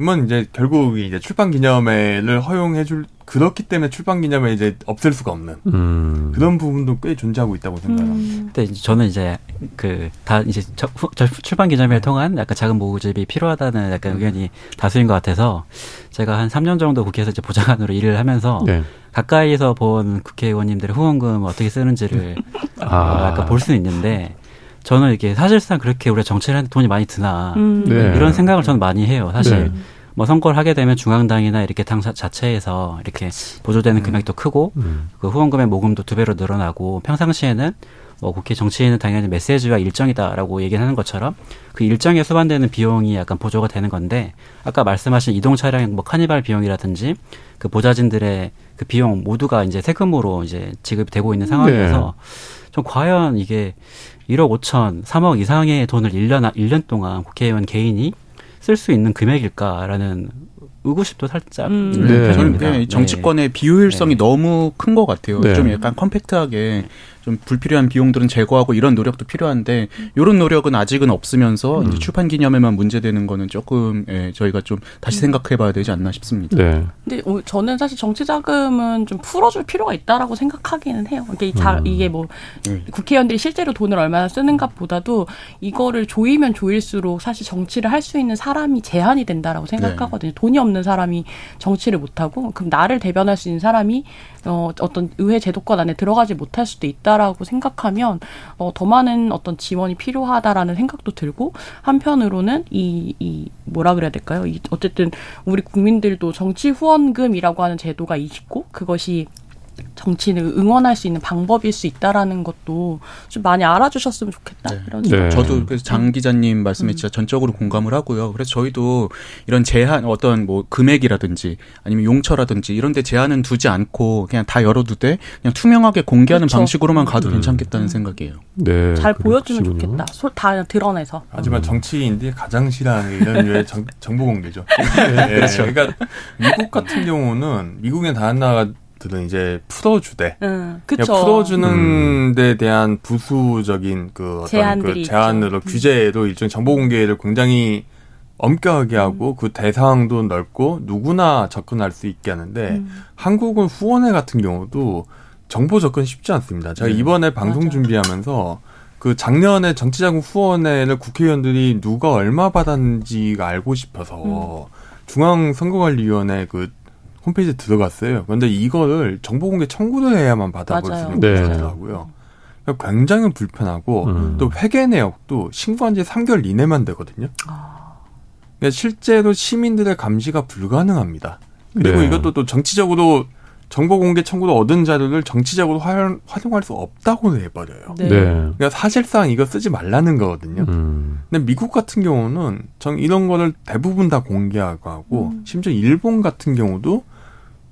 [SPEAKER 6] 그러면 이제 결국 이제 출판 기념회를 허용해줄 그렇기 때문에 출판 기념회 이제 없앨 수가 없는 음. 그런 부분도 꽤 존재하고 있다고 생각합니다.
[SPEAKER 7] 음. 근데 저는 이제 그 다 이제 저, 저 출판 기념회를 통한 약간 작은 모집이 필요하다는 약간 의견이 다수인 것 같아서 제가 한 3년 정도 국회에서 이제 보좌관으로 일을 하면서 네. 가까이에서 본 국회의원님들의 후원금 어떻게 쓰는지를 아. 약간 볼 수는 있는데 저는 이게 사실상 그렇게 우리가 정치를 하는데 돈이 많이 드나 음. 네. 이런 생각을 저는 많이 해요. 사실 네. 뭐 선거를 하게 되면 중앙당이나 이렇게 당 자체에서 이렇게 보조되는 음. 금액도 크고 음. 그 후원금의 모금도 두 배로 늘어나고 평상시에는 뭐 국회 정치인은 당연히 메시지와 일정이다라고 얘기하는 것처럼 그 일정에 수반되는 비용이 약간 보조가 되는 건데 아까 말씀하신 이동 차량 뭐 카니발 비용이라든지 그 보좌진들의 그 비용 모두가 이제 세금으로 이제 지급되고 있는 상황에서 네. 좀 과연 이게 1억 5천, 3억 이상의 돈을 1년, 1년 동안 국회의원 개인이 쓸 수 있는 금액일까라는 의구심도 살짝
[SPEAKER 4] 음. 네. 저는 정치권의 네. 비효율성이 네. 너무 큰 것 같아요. 네. 좀 약간 컴팩트하게 좀 불필요한 비용들은 제거하고 이런 노력도 필요한데 이런 노력은 아직은 없으면서 음. 이제 출판 기념에만 문제되는 거는 조금 예, 저희가 좀 다시 음. 생각해봐야 되지 않나 싶습니다. 네.
[SPEAKER 5] 근데 저는 사실 정치 자금은 좀 풀어줄 필요가 있다라고 생각하기는 해요. 이게 자, 음. 이게 뭐 네. 국회의원들이 실제로 돈을 얼마나 쓰는가보다도 이거를 조이면 조일수록 사실 정치를 할 수 있는 사람이 제한이 된다라고 생각하거든요. 네. 돈이 없는 사람이 정치를 못하고 그럼 나를 대변할 수 있는 사람이 어, 어떤 의회 제도권 안에 들어가지 못할 수도 있다 라고 생각하면 어, 더 많은 어떤 지원이 필요하다라는 생각도 들고 한편으로는 이, 이 뭐라 그래야 될까요? 이, 어쨌든 우리 국민들도 정치 후원금이라고 하는 제도가 있고 그것이 정치를 응원할 수 있는 방법일 수 있다라는 것도 좀 많이 알아주셨으면 좋겠다. 네. 이런 네.
[SPEAKER 4] 저도 그래서 장 기자님 말씀에 음. 진짜 전적으로 공감을 하고요. 그래서 저희도 이런 제한 어떤 뭐 금액이라든지 아니면 용처라든지 이런 데 제한은 두지 않고 그냥 다 열어두되 그냥 투명하게 공개하는 그렇죠. 방식으로만 가도 음. 괜찮겠다는 음. 생각이에요.
[SPEAKER 5] 네. 잘 보여주면 좋겠다. 다 드러내서.
[SPEAKER 6] 하지만 정치인들이 가장 싫어하는 이런 류의 정, 보 공개죠. 네. 그렇죠. 그러니까 미국 같은 경우는 미국의 다른 나라 들은 이제 풀어주되 음, 풀어주는 음. 데 대한 부수적인 그 어떤 그 제한으로 있죠. 음. 규제로 일종 정보 공개를 굉장히 엄격하게 음. 하고 음. 그 대상도 넓고 누구나 접근할 수 있게 하는데 음. 한국은 후원회 같은 경우도 정보 접근 쉽지 않습니다. 제가 네. 이번에 방송 맞아. 준비하면서 그 작년에 정치자금 후원회를 국회의원들이 누가 얼마 받았는지가 알고 싶어서 중앙선거관리위원회 그 홈페이지에 들어갔어요. 그런데 이거를 정보공개 청구를 해야만 받아볼 수 있는 거더라고요. 네. 굉장히 불편하고 음. 또 회계 내역도 신고한 지 3개월 이내만 되거든요. 아. 그러니까 실제로 시민들의 감시가 불가능합니다. 그리고 네. 이것도 또 정치적으로 정보 공개 청구로 얻은 자료를 정치적으로 활용, 활용할 수 없다고 해버려요. 네. 네. 그러니까 사실상 이거 쓰지 말라는 거거든요. 음. 근데 미국 같은 경우는 정 이런 거를 대부분 다 공개하고 하고 음. 심지어 일본 같은 경우도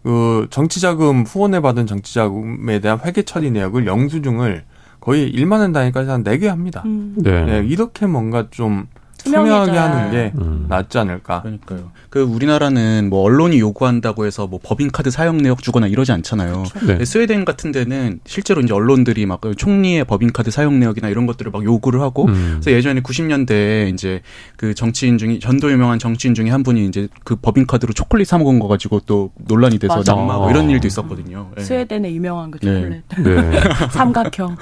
[SPEAKER 6] 그 정치자금 후원에 받은 정치자금에 대한 회계 처리 내역을 영수증을 거의 1만 원 단위까지 한 4개 합니다. 음. 네. 네. 이렇게 뭔가 좀 투명하게 하는 게 음. 낫지 않을까.
[SPEAKER 4] 그러니까요. 그 우리나라는 뭐 언론이 요구한다고 해서 뭐 법인카드 사용 내역 주거나 이러지 않잖아요. 그렇죠. 네. 스웨덴 같은 데는 실제로 이제 언론들이 막그 총리의 법인카드 사용 내역이나 이런 것들을 막 요구를 하고 음. 그래서 예전에 90년대에 이제 그 정치인 중에 전도 유명한 정치인 중에 한 분이 이제 그 법인카드로 초콜릿 사 먹은 거 가지고 또 논란이 돼서 낙마하고 이런 일도 있었거든요.
[SPEAKER 5] 네. 스웨덴의 유명한 그 초콜릿. 네. 네. 삼각형.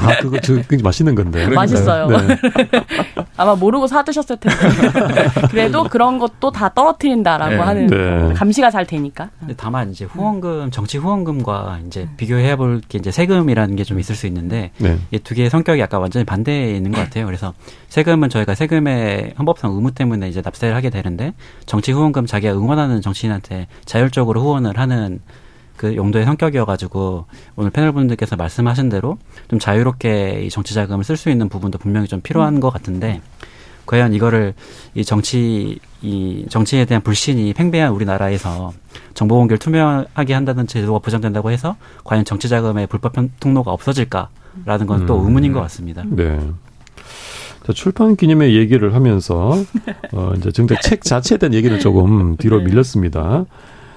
[SPEAKER 2] 아, 그거 저 굉장히 맛있는 건데.
[SPEAKER 5] 맛있어요. 네. 아마 모르고 사 드셨을 텐데. 그래도 그런 것도 다 떨어뜨린다라고 네. 하는 네. 감시가 잘 되니까.
[SPEAKER 7] 다만 이제 후원금, 정치 후원금과 이제 비교해 볼 게 이제 세금이라는 게 좀 있을 수 있는데 네. 이두 개의 성격이 약간 완전히 반대에 있는 것 같아요. 그래서 세금은 저희가 세금의 헌법상 의무 때문에 이제 납세를 하게 되는데 정치 후원금 자기가 응원하는 정치인한테 자율적으로 후원을 하는 그 용도의 성격이어가지고 오늘 패널 분들께서 말씀하신 대로 좀 자유롭게 이 정치 자금을 쓸 수 있는 부분도 분명히 좀 필요한 음. 것 같은데 과연 이거를 이 정치 이 정치에 대한 불신이 팽배한 우리나라에서 정보 공개를 투명하게 한다는 제도가 보장된다고 해서 과연 정치 자금의 불법 통로가 없어질까라는 건또 음. 의문인 것 같습니다.
[SPEAKER 2] 네. 자, 출판 기념회 얘기를 하면서 어 이제 정작 책 자체에 대한 얘기는 조금 뒤로 네. 밀렸습니다.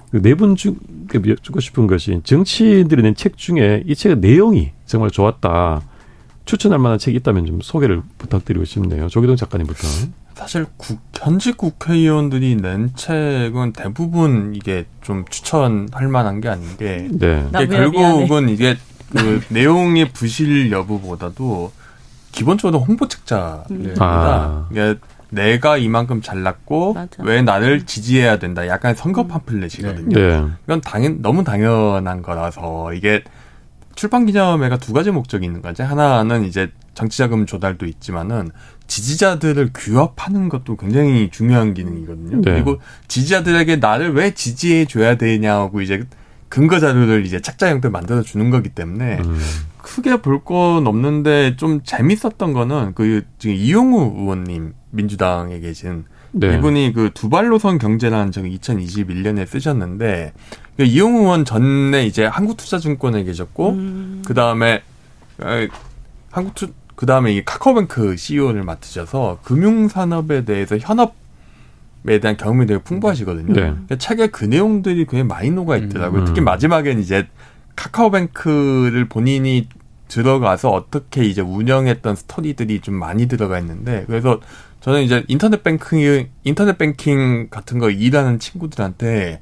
[SPEAKER 2] 그 네분 중, 여쭙고 싶은 것이 정치인들이 낸 책 중에 이 책의 내용이 정말 좋았다. 추천할 만한 책이 있다면 좀 소개를 부탁드리고 싶네요. 조기동 작가님부터.
[SPEAKER 6] 사실 국, 현직 국회의원들이 낸 책은 대부분 이게 좀 추천할 만한 게 아닌 게, 네. 이게 결국은 이게 그 내용의 부실 여부보다도 기본적으로 홍보 책자입니다. 아. 이게 내가 이만큼 잘났고 맞아. 왜 나를 지지해야 된다. 약간 선거 팜플렛이거든요. 네. 이건 당연 너무 당연한 거라서 이게 출판 기념회가 두 가지 목적이 있는 거지. 하나는 이제 정치 자금 조달도 있지만은 지지자들을 규합하는 것도 굉장히 중요한 기능이거든요. 네. 그리고 지지자들에게 나를 왜 지지해 줘야 되냐고 이제 근거 자료를 이제 책자 형태로 만들어 주는 거기 때문에 음. 크게 볼 건 없는데 좀 재밌었던 거는 그 지금 이용우 의원님 민주당에 계신 네. 이분이 그 두 발로선 경제라는 저 2021년에 쓰셨는데 그 이용우 의원 전에 이제 한국투자증권에 계셨고 음. 그 다음에 한국투 그 다음에 이 카카오뱅크 CEO를 맡으셔서 금융산업에 대해서 현업 대한 경험이 되게 풍부하시거든요. 네. 그러니까 책에 그 내용들이 굉장히 많이 녹아 있더라고요. 음. 특히 마지막엔 이제 카카오뱅크를 본인이 들어가서 어떻게 이제 운영했던 스토리들이 좀 많이 들어가 있는데 그래서 저는 이제 인터넷 뱅킹 인터넷 뱅킹 같은 거 일하는 친구들한테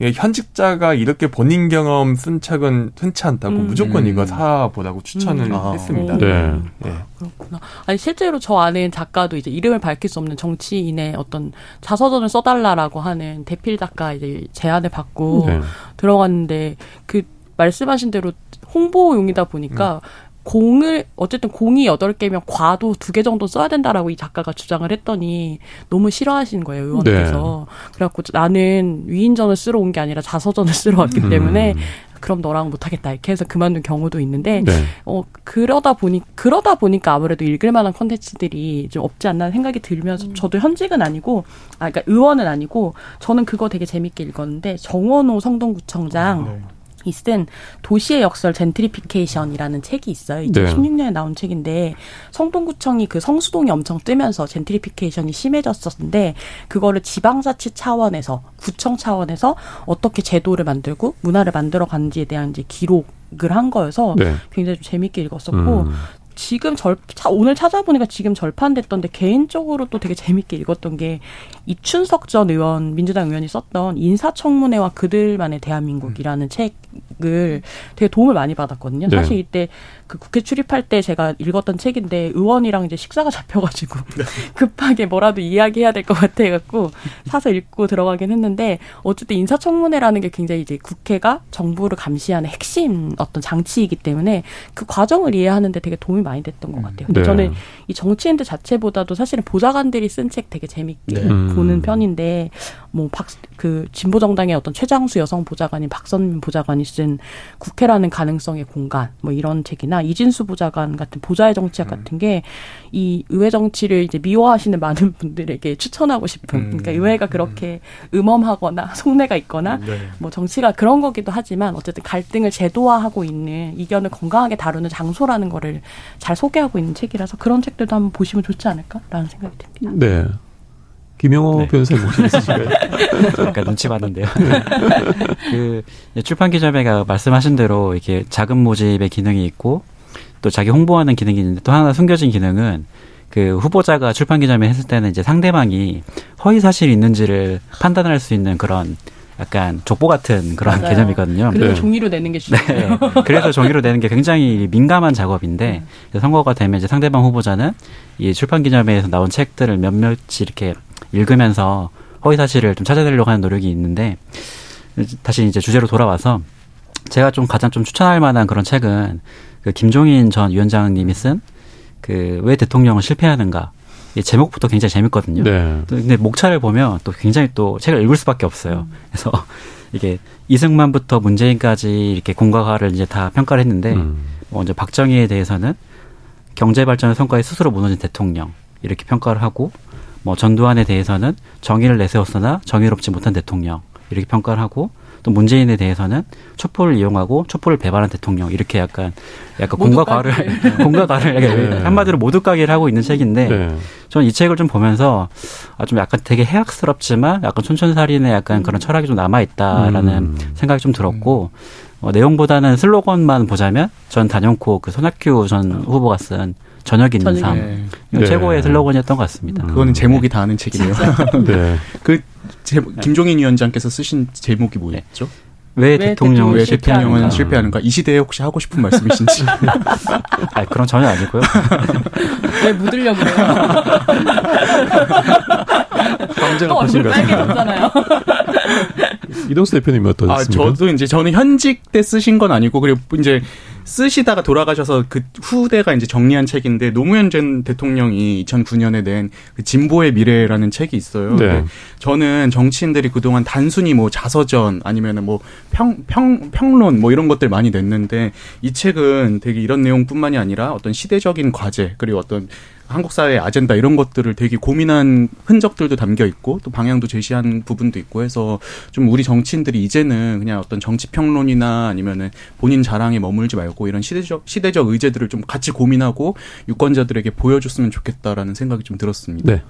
[SPEAKER 6] 현직자가 이렇게 본인 경험 쓴 책은 흔치 않다고 음. 무조건 이거 사보라고 추천을 음. 아. 했습니다. 네.
[SPEAKER 5] 네. 그렇구나. 아니 실제로 저 아는 작가도 이제 이름을 밝힐 수 없는 정치인의 어떤 자서전을 써달라라고 하는 대필 작가 이제 제안을 받고 네. 들어갔는데 그 말씀하신 대로 홍보용이다 보니까 음. 공을 어쨌든 공이 여덟 개면 과도 두 개 정도 써야 된다라고 이 작가가 주장을 했더니 너무 싫어하시는 거예요 의원께서 네. 그래갖고 나는 위인전을 쓰러 온 게 아니라 자서전을 쓰러 왔기 음. 때문에 그럼 너랑 못하겠다 이렇게 해서 그만둔 경우도 있는데 네. 어 그러다 보니 그러다 보니까 아무래도 읽을 만한 컨텐츠들이 좀 없지 않나 생각이 들면서 음. 저도 현직은 아니고 아 그러니까 의원은 아니고 저는 그거 되게 재밌게 읽었는데 정원호 성동구청장 아, 네. 이 쓴 도시의 역설 젠트리피케이션이라는 책이 있어요. 이제 네. 16년에 나온 책인데 성동구청이 그 성수동이 엄청 뜨면서 젠트리피케이션이 심해졌었는데 그거를 지방자치 차원에서 구청 차원에서 어떻게 제도를 만들고 문화를 만들어 가는지에 대한 이제 기록 을 한 거여서 네. 굉장히 좀 재밌게 읽었었고 음. 지금 절 오늘 찾아보니까 지금 절판됐던데 개인적으로 또 되게 재밌게 읽었던 게 이춘석 전 의원 민주당 의원이 썼던 인사청문회와 그들만의 대한민국이라는 음. 책을 되게 도움을 많이 받았거든요. 네. 사실 이때 그 국회 출입할 때 제가 읽었던 책인데 의원이랑 이제 식사가 잡혀가지고 네. 급하게 뭐라도 이야기해야 될 것 같아 갖고 사서 읽고 들어가긴 했는데 어쨌든 인사청문회라는 게 굉장히 이제 국회가 정부를 감시하는 핵심 어떤 장치이기 때문에 그 과정을 이해하는데 되게 도움이 많이 됐던 것 같아요. 근데 네. 저는 이 정치인들 자체보다도 사실은 보좌관들이 쓴 책 되게 재밌게 네. 보는 음. 편인데 뭐 박 그 진보 정당의 어떤 최장수 여성 보좌관인 박선민 보좌관이 쓴 국회라는 가능성의 공간 뭐 이런 책이나 이진수 보좌관 같은 보좌의 정치학 음. 같은 게 이 의회 정치를 이제 미워하시는 많은 분들에게 추천하고 싶은 음. 그러니까 의회가 그렇게 음험하거나 속내가 있거나 네. 뭐 정치가 그런 거기도 하지만 어쨌든 갈등을 제도화하고 있는 이견을 건강하게 다루는 장소라는 거를 잘 소개하고 있는 책이라서 그런 책들도 한번 보시면 좋지 않을까라는 생각이 듭니다.
[SPEAKER 2] 네. 김영호 네. 변호사님 혹시 있으신가요?
[SPEAKER 7] 약간 눈치 봤는데요. 그 출판 기자회가 말씀하신 대로 이렇게 자금 모집의 기능이 있고 또 자기 홍보하는 기능이 있는데 또 하나 숨겨진 기능은 그 후보자가 출판 기자회 했을 때는 이제 상대방이 허위 사실이 있는지를 판단할 수 있는 그런 약간 족보 같은 그런 맞아요. 개념이거든요.
[SPEAKER 5] 그래서 네. 종이로 내는 게 중요해요.
[SPEAKER 7] 네. 그래서 종이로 내는 게 굉장히 민감한 작업인데 음. 선거가 되면 이제 상대방 후보자는 이 출판 기념회에서 나온 책들을 몇몇 이렇게 읽으면서 허위 사실을 좀 찾아내려고 하는 노력이 있는데 다시 이제 주제로 돌아와서 제가 좀 가장 좀 추천할 만한 그런 책은 그 김종인 전 위원장님이 쓴 그 왜 대통령은 실패하는가 제목부터 굉장히 재밌거든요. 네. 근데 목차를 보면 또 굉장히 또 책을 읽을 수밖에 없어요. 음. 그래서 이게 이승만부터 문재인까지 이렇게 공과가를 이제 다 평가를 했는데 음. 먼저 박정희에 대해서는 경제 발전의 성과에 스스로 무너진 대통령 이렇게 평가를 하고 뭐 전두환에 대해서는 정의를 내세웠으나 정의롭지 못한 대통령 이렇게 평가를 하고 또 문재인에 대해서는 촛불을 이용하고 촛불을 배반한 대통령 이렇게 약간 약간 공과 과를 공과 과를 네. 한마디로 모두 까기를 하고 있는 책인데 네. 저는 이 책을 좀 보면서 아 좀 약간 되게 해악스럽지만 약간 촌촌살인의 약간 음. 그런 철학이 좀 남아 있다라는 음. 생각이 좀 들었고 어, 내용보다는 슬로건만 보자면 전 단연코 그 손학규 전 후보가 쓴 저녁 있는 삶. 네. 최고의 슬로건이었던 것 같습니다.
[SPEAKER 4] 음. 그거는 제목이 다 아는 책이네요. 네. 그 제, 김종인 위원장께서 쓰신 제목이 뭐였죠?
[SPEAKER 7] 왜, 왜 대통령
[SPEAKER 4] 왜 대통령은 실패하는가? 이 시대에 혹시 하고 싶은 말씀이신지?
[SPEAKER 7] 아, 그런 전혀 아니고요.
[SPEAKER 5] 왜 묻으려고 그래요?
[SPEAKER 2] 감정을 보신 것 같습니다. 이동수 대표님 어떠셨습니까?
[SPEAKER 4] 아, 저도 이제 저는 현직 때 쓰신 건 아니고 그리고 이제 쓰시다가 돌아가셔서 그 후대가 이제 정리한 책인데 노무현 전 대통령이 2009년에 낸 그 진보의 미래라는 책이 있어요. 네. 저는 정치인들이 그동안 단순히 뭐 자서전 아니면은 뭐 평, 평, 평론 뭐 이런 것들 많이 냈는데 이 책은 되게 이런 내용뿐만이 아니라 어떤 시대적인 과제 그리고 어떤 한국 사회의 아젠다 이런 것들을 되게 고민한 흔적들도 담겨 있고 또 방향도 제시한 부분도 있고 해서 좀 우리 정치인들이 이제는 그냥 어떤 정치 평론이나 아니면은 본인 자랑에 머물지 말고 이런 시대적 시대적 의제들을 좀 같이 고민하고 유권자들에게 보여줬으면 좋겠다라는 생각이 좀 들었습니다. 네.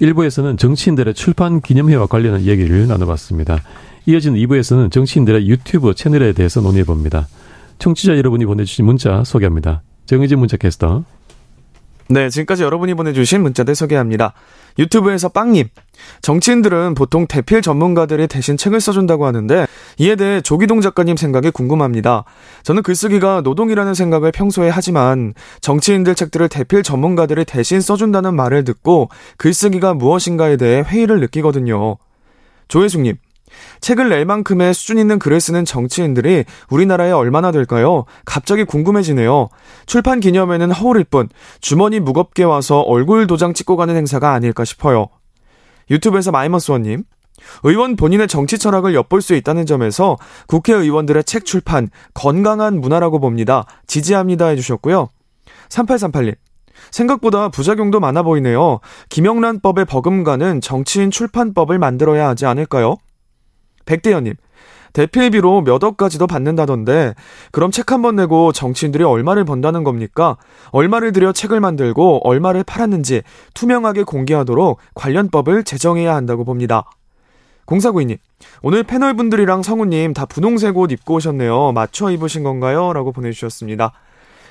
[SPEAKER 2] 일부에서는 정치인들의 출판 기념회와 관련한 얘기를 나눠봤습니다. 이어지는 2부에서는 정치인들의 유튜브 채널에 대해서 논의해 봅니다. 청취자 여러분이 보내주신 문자 소개합니다. 정의진 문자 캐스터.
[SPEAKER 8] 네, 지금까지 여러분이 보내주신 문자들 소개합니다. 유튜브에서 빵님. 정치인들은 보통 대필 전문가들이 대신 책을 써준다고 하는데 이에 대해 조기동 작가님 생각이 궁금합니다. 저는 글쓰기가 노동이라는 생각을 평소에 하지만 정치인들 책들을 대필 전문가들이 대신 써준다는 말을 듣고 글쓰기가 무엇인가에 대해 회의를 느끼거든요. 조혜숙님. 책을 낼 만큼의 수준 있는 글을 쓰는 정치인들이 우리나라에 얼마나 될까요? 갑자기 궁금해지네요. 출판 기념회는 허울일 뿐 주머니 무겁게 와서 얼굴 도장 찍고 가는 행사가 아닐까 싶어요. 유튜브에서 마이머스원님. 의원 본인의 정치 철학을 엿볼 수 있다는 점에서 국회의원들의 책 출판 건강한 문화라고 봅니다. 지지합니다 해주셨고요. 3838님. 생각보다 부작용도 많아 보이네요. 김영란법의 버금가는 정치인 출판법을 만들어야 하지 않을까요? 백대현님, 대필비로 몇 억까지도 받는다던데, 그럼 책 한 번 내고 정치인들이 얼마를 번다는 겁니까? 얼마를 들여 책을 만들고 얼마를 팔았는지 투명하게 공개하도록 관련법을 제정해야 한다고 봅니다. 공사구이님, 오늘 패널분들이랑 성우님 다 분홍색 옷 입고 오셨네요. 맞춰 입으신 건가요? 라고 보내주셨습니다.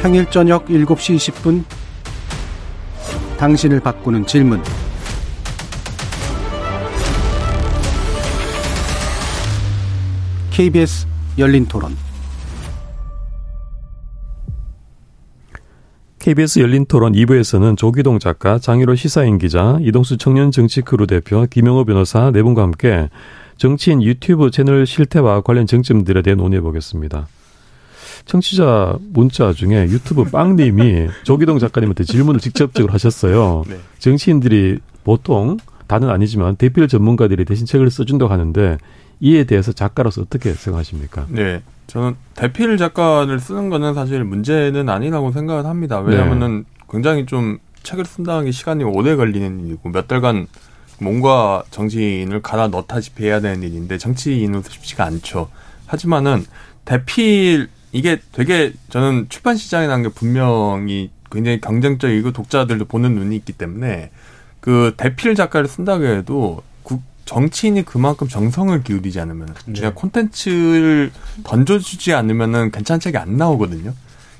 [SPEAKER 9] 평일 저녁 7시 20분 당신을 바꾸는 질문 KBS 열린 토론
[SPEAKER 2] KBS 열린 토론 2부에서는 조귀동 작가, 장일호 시사인 기자, 이동수 청년 정치 크루 대표, 김영호 변호사 네 분과 함께 정치인 유튜브 채널 실태와 관련 쟁점들에 대해 논의해 보겠습니다. 청취자 문자 중에 유튜브 빵님이 조기동 작가님한테 질문을 직접적으로 하셨어요. 네. 정치인들이 보통 다는 아니지만 대필 전문가들이 대신 책을 써준다고 하는데 이에 대해서 작가로서 어떻게 생각하십니까?
[SPEAKER 6] 네. 저는 대필 작가를 쓰는 거는 사실 문제는 아니라고 생각을 합니다. 왜냐하면은 네. 굉장히 좀 책을 쓴다는 게 시간이 오래 걸리는 일이고 몇 달간 뭔가 정치인을 갈아 넣다시피 해야 되는 일인데 정치인은 쉽지가 않죠. 하지만은 대필 이게 되게 저는 출판 시장이라는 게 분명히 굉장히 경쟁적이고 독자들도 보는 눈이 있기 때문에 그 대필 작가를 쓴다고 해도 정치인이 그만큼 정성을 기울이지 않으면 네. 그냥 콘텐츠를 던져주지 않으면은 괜찮은 책이 안 나오거든요.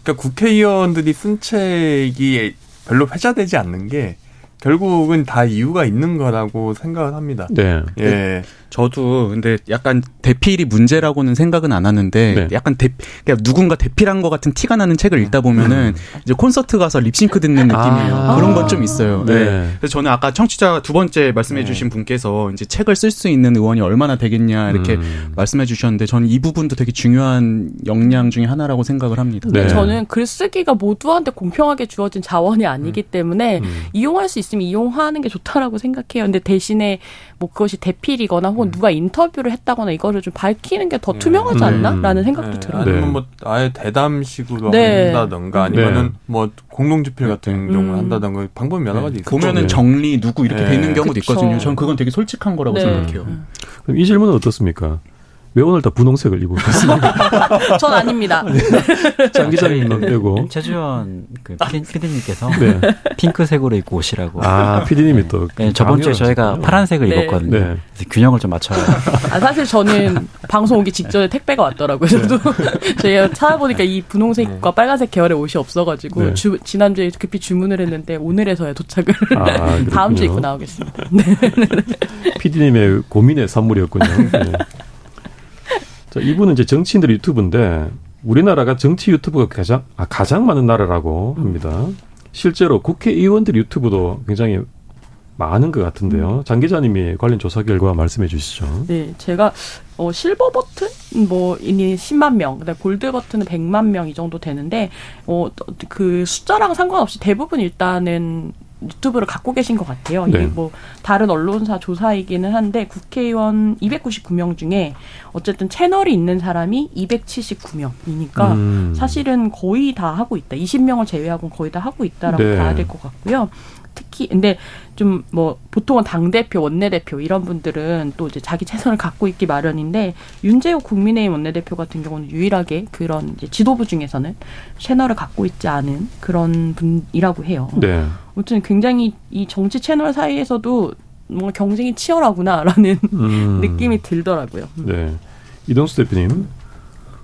[SPEAKER 6] 그러니까 국회의원들이 쓴 책이 별로 회자되지 않는 게 결국은 다 이유가 있는 거라고 생각을 합니다.
[SPEAKER 4] 네. 예. 저도 근데 약간 대필이 문제라고는 생각은 안 하는데 네. 약간 대 그러니까 누군가 대필한 것 같은 티가 나는 책을 읽다 보면은 음. 이제 콘서트 가서 립싱크 듣는 느낌이에요. 아. 그런 건 좀 있어요. 네. 네. 그래서 저는 아까 청취자 두 번째 말씀해 네. 주신 분께서 이제 책을 쓸 수 있는 의원이 얼마나 되겠냐 이렇게 음. 말씀해 주셨는데 저는 이 부분도 되게 중요한 역량 중의 하나라고 생각을 합니다.
[SPEAKER 5] 네. 저는 글쓰기가 모두한테 공평하게 주어진 자원이 아니기 음. 때문에 음. 이용할 수 있으면 이용하는 게 좋다라고 생각해요. 근데 대신에 뭐 그것이 대필이거나 혹은 음. 누가 인터뷰를 했다거나 이거를 좀 밝히는 게 더 투명하지 음. 않나?라는 생각도 네. 들어요.
[SPEAKER 6] 아니면 뭐 아예 대담식으로 네. 한다던가 아니면은 네. 뭐 공동 집필 같은 음. 경우 한다던가 방법이 여러 가지 있어요.
[SPEAKER 4] 보면은 네. 정리 누구 이렇게 돼 있는 경우도 그쵸. 있거든요. 저는 그건 되게 솔직한 거라고 생각해요.
[SPEAKER 2] 그럼 이 질문은 어떻습니까? 왜 오늘 다 분홍색을 입고 오셨습니까?
[SPEAKER 5] 전 아닙니다. 네.
[SPEAKER 2] 장 기자님만 빼고.
[SPEAKER 7] 최주원 그 피디님께서 네. 핑크색으로 입고 오시라고.
[SPEAKER 2] 아, 피디님이 또.
[SPEAKER 7] 네, 저번 주에 저희가 파란색을 네. 입었거든요. 네. 그래서 균형을 좀 맞춰야
[SPEAKER 5] 아, 사실 저는 방송 오기 직전에 택배가 왔더라고요. 저도 저희가 찾아보니까 이 분홍색과 빨간색 계열의 옷이 없어가지고 네. 주, 지난주에 급히 주문을 했는데 오늘에서야 도착을 아, 다음 주에 입고 나오겠습니다. 네.
[SPEAKER 2] 피디님의 고민의 산물이었군요. 네. 자, 이분은 이제 정치인들 유튜브인데 우리나라가 정치 유튜브가 가장 아, 가장 많은 나라라고 합니다. 실제로 국회의원들 유튜브도 굉장히 많은 것 같은데요. 장 기자님이 관련 조사 결과 말씀해 주시죠.
[SPEAKER 5] 네, 제가 어, 실버 버튼 뭐 이니 10만 명, 그다음 골드 버튼은 100만 명 이 정도 되는데 어 그 숫자랑 상관없이 대부분 일단은 유튜브를 갖고 계신 것 같아요. 네. 이게 뭐 다른 언론사 조사이기는 한데 국회의원 299명 중에 어쨌든 채널이 있는 사람이 279명이니까 음. 사실은 거의 다 하고 있다. 20명을 제외하고 거의 다 하고 있다라고 네. 봐야 될 것 같고요. 특히 근데 좀 뭐 보통은 당 대표, 원내 대표 이런 분들은 또 이제 자기 채널을 갖고 있기 마련인데 윤재호 국민의힘 원내 대표 같은 경우는 유일하게 그런 이제 지도부 중에서는 채널을 갖고 있지 않은 그런 분이라고 해요. 네. 아무튼 굉장히 이 정치 채널 사이에서도 뭔가 경쟁이 치열하구나라는 음. 느낌이 들더라고요.
[SPEAKER 2] 네. 이동수 대표님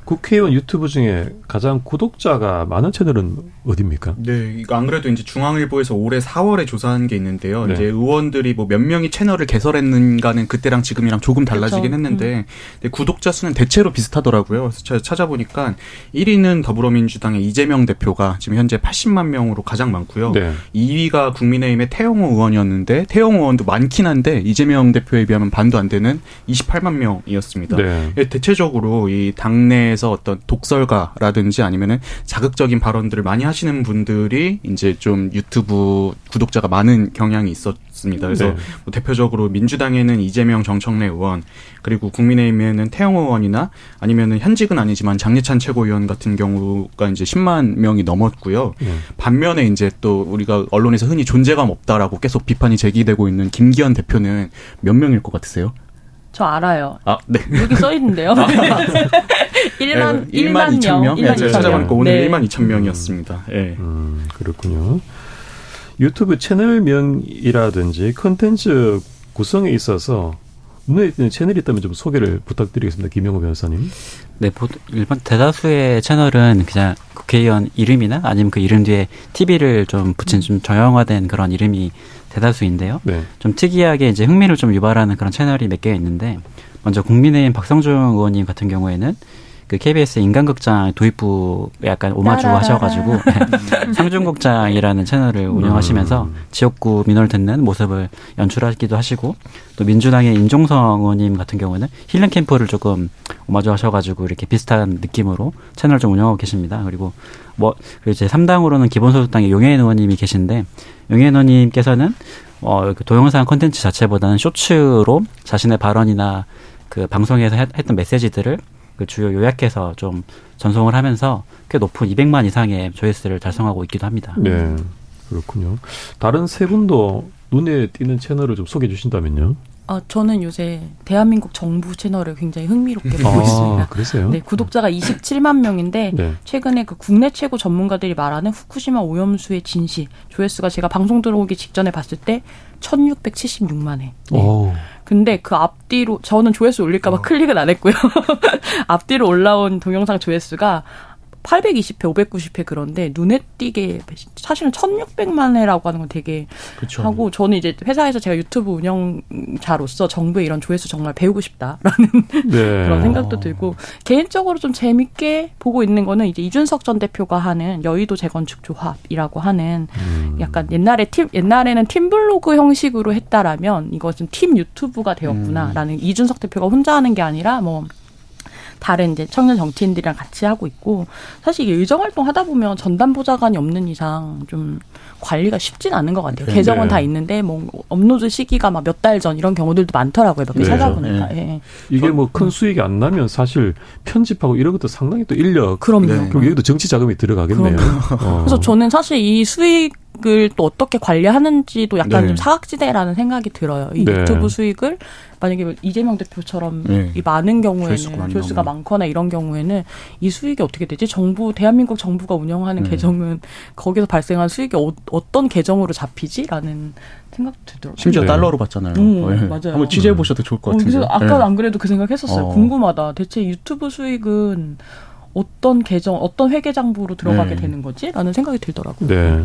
[SPEAKER 2] 국회의원 유튜브 중에 가장 구독자가 많은 채널은 어디입니까?
[SPEAKER 4] 네, 이거 안 그래도 이제 중앙일보에서 올해 4월에 조사한 게 있는데요. 네. 이제 의원들이 뭐 몇 명이 채널을 개설했는가는 그때랑 지금이랑 조금 달라지긴 그렇죠. 했는데 음. 구독자 수는 대체로 비슷하더라고요. 그래서 제가 찾아보니까 1위는 더불어민주당의 이재명 대표가 지금 현재 80만 명으로 가장 많고요. 네. 2위가 국민의힘의 태영호 의원이었는데 태영호 의원도 많긴 한데 이재명 대표에 비하면 반도 안 되는 28만 명이었습니다. 네. 예, 대체적으로 이 당내 통해서 어떤 독설가라든지 아니면은 자극적인 발언들을 많이 하시는 분들이 이제 좀 유튜브 구독자가 많은 경향이 있었습니다. 그래서 네. 뭐 대표적으로 민주당에는 이재명 정청래 의원 그리고 국민의힘에는 태영 의원이나 아니면은 현직은 아니지만 장례찬 최고위원 같은 경우가 이제 10만 명이 넘었고요. 네. 반면에 이제 또 우리가 언론에서 흔히 존재감 없다라고 계속 비판이 제기되고 있는 김기현 대표는 몇 명일 것 같으세요?
[SPEAKER 5] 저 알아요.
[SPEAKER 4] 아, 네.
[SPEAKER 5] 여기 써 있는데요. 아. 1만, 네, 1만 2천 명?
[SPEAKER 4] 네, 제가 찾아보니까 오늘 네. 1만 2천 명이었습니다. 예. 네.
[SPEAKER 2] 음, 그렇군요. 유튜브 채널명이라든지 컨텐츠 구성에 있어서 눈에 띄는 채널이 있다면 좀 소개를 부탁드리겠습니다. 김영호 변호사님.
[SPEAKER 7] 네, 일반 대다수의 채널은 그냥 국회의원 이름이나 아니면 그 이름 뒤에 TV를 좀 붙인 좀 정형화된 그런 이름이 대다수인데요. 네. 좀 특이하게 이제 흥미를 좀 유발하는 그런 채널이 몇 개 있는데 먼저 국민의힘 박성중 의원님 같은 경우에는 그 KBS 인간극장 도입부 약간 오마주 하셔가지고 상중극장이라는 채널을 운영하시면서 음. 지역구 민원을 듣는 모습을 연출하기도 하시고 또 민주당의 임종성 의원님 같은 경우는 힐링 캠프를 조금 오마주 하셔가지고 이렇게 비슷한 느낌으로 채널을 좀 운영하고 계십니다. 그리고 뭐 이제 3당으로는 기본소득당의 용해인 의원님이 계신데 용해인 의원님께서는 어, 그 동영상 콘텐츠 자체보다는 쇼츠로 자신의 발언이나 그 방송에서 했던 메시지들을 그 주요 요약해서 좀 전송을 하면서 꽤 높은 200만 이상의 조회수를 달성하고 있기도 합니다.
[SPEAKER 2] 네. 그렇군요. 다른 세 분도 눈에 띄는 채널을 좀 소개해 주신다면요.
[SPEAKER 5] 아, 저는 요새 대한민국 정부 채널을 굉장히 흥미롭게 보고 아, 있습니다.
[SPEAKER 2] 그러세요?
[SPEAKER 5] 네, 구독자가 27만 명인데 네. 최근에 그 국내 최고 전문가들이 말하는 후쿠시마 오염수의 진실 조회수가 제가 방송 들어오기 직전에 봤을 때 1676만 회. 네. 근데 그 앞뒤로 저는 조회수 올릴까봐 어. 클릭은 안 했고요. 앞뒤로 올라온 동영상 조회수가 820회, 590회 그런데 눈에 띄게 사실은 1600만 회라고 하는 건 되게 그쵸. 하고 저는 이제 회사에서 제가 유튜브 운영자로서 정부의 이런 조회수 정말 배우고 싶다라는 네. 그런 생각도 들고 개인적으로 좀 재밌게 보고 있는 거는 이제 이준석 전 대표가 하는 여의도 재건축 조합이라고 하는 음. 약간 옛날에 팀 옛날에는 팀 블로그 형식으로 했다라면 이것은 팀 유튜브가 되었구나라는 음. 이준석 대표가 혼자 하는 게 아니라 뭐 다른 이제 청년 정치인들이랑 같이 하고 있고 사실 이게 의정 활동 하다 보면 전담 보좌관이 없는 이상 좀 관리가 쉽진 않은 것 같아요. 네. 계정은 다 있는데 뭐 업로드 시기가 막 몇 달 전 이런 경우들도 많더라고요. 몇개 네. 찾아보니까. 네. 예.
[SPEAKER 2] 이게 뭐 큰 수익이 안 나면 사실 편집하고 이런 것도 상당히 또 인력.
[SPEAKER 5] 그럼요. 네.
[SPEAKER 2] 그럼 여기도 정치 자금이 들어가겠네요.
[SPEAKER 5] 어. 그래서 저는 사실 이 수익 을또 어떻게 관리하는지도 약간 네. 좀 사각지대라는 생각이 들어요. 이 네. 유튜브 수익을 만약에 이재명 대표처럼 네. 이 많은 경우에는 조회수가 많거나 이런 경우에는 이 수익이 어떻게 되지? 정부 대한민국 정부가 운영하는 네. 계정은 거기서 발생한 수익이 어, 떤 계정으로 잡히지?라는 생각도 들더라고요.
[SPEAKER 4] 심지어 네. 달러로 받잖아요. 음, 네. 맞아요. 한번 취재해 보셔도 좋을 것 어, 같은데.
[SPEAKER 5] 어, 아까 안 그래도 그 생각했었어요. 어. 궁금하다. 대체 유튜브 수익은 어떤 계정, 어떤 회계 장부로 들어가게 되는 거지?라는 생각이 들더라고요. 네.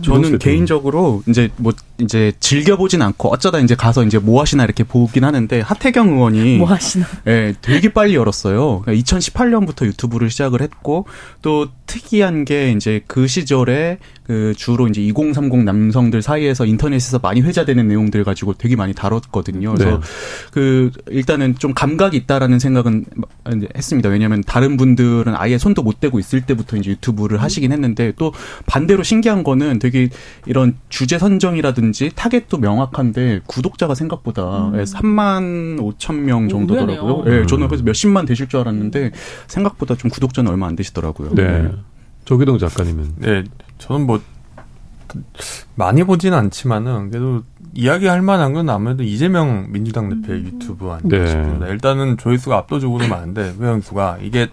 [SPEAKER 4] 저는 개인적으로 이제 뭐 이제 즐겨보진 않고 어쩌다 이제 가서 이제 뭐 하시나 이렇게 보긴 하는데 하태경 의원이
[SPEAKER 5] 뭐 하시나
[SPEAKER 4] 예, 되게 빨리 열었어요. 2018년부터 그러니까 유튜브를 시작을 했고 또 특이한 게 이제 그 시절에 그 주로 이제 2030 남성들 사이에서 인터넷에서 많이 회자되는 내용들 가지고 되게 많이 다뤘거든요. 그래서 네. 그 일단은 좀 감각이 있다라는 생각은 했습니다. 왜냐하면 다른 분들은 아예 손도 못 대고 있을 때부터 이제 유튜브를 하시긴 했는데 또 반대로 신기한 거는 되게 이런 주제 선정이라든지 타겟도 명확한데 구독자가 생각보다 음. 3만 5천 명 정도더라고요. 예, 네, 저는 그래서 몇십만 되실 줄 알았는데 생각보다 좀 구독자는 얼마 안 되시더라고요.
[SPEAKER 2] 네. 조기동 작가님은
[SPEAKER 6] 네, 저는 뭐 많이 보지는 않지만은 그래도 이야기할 만한 건 아무래도 이재명 민주당 대표의 음. 유튜브 아닌가 네. 싶습니다. 일단은 조회수가 압도적으로 많은데 회원수가 이게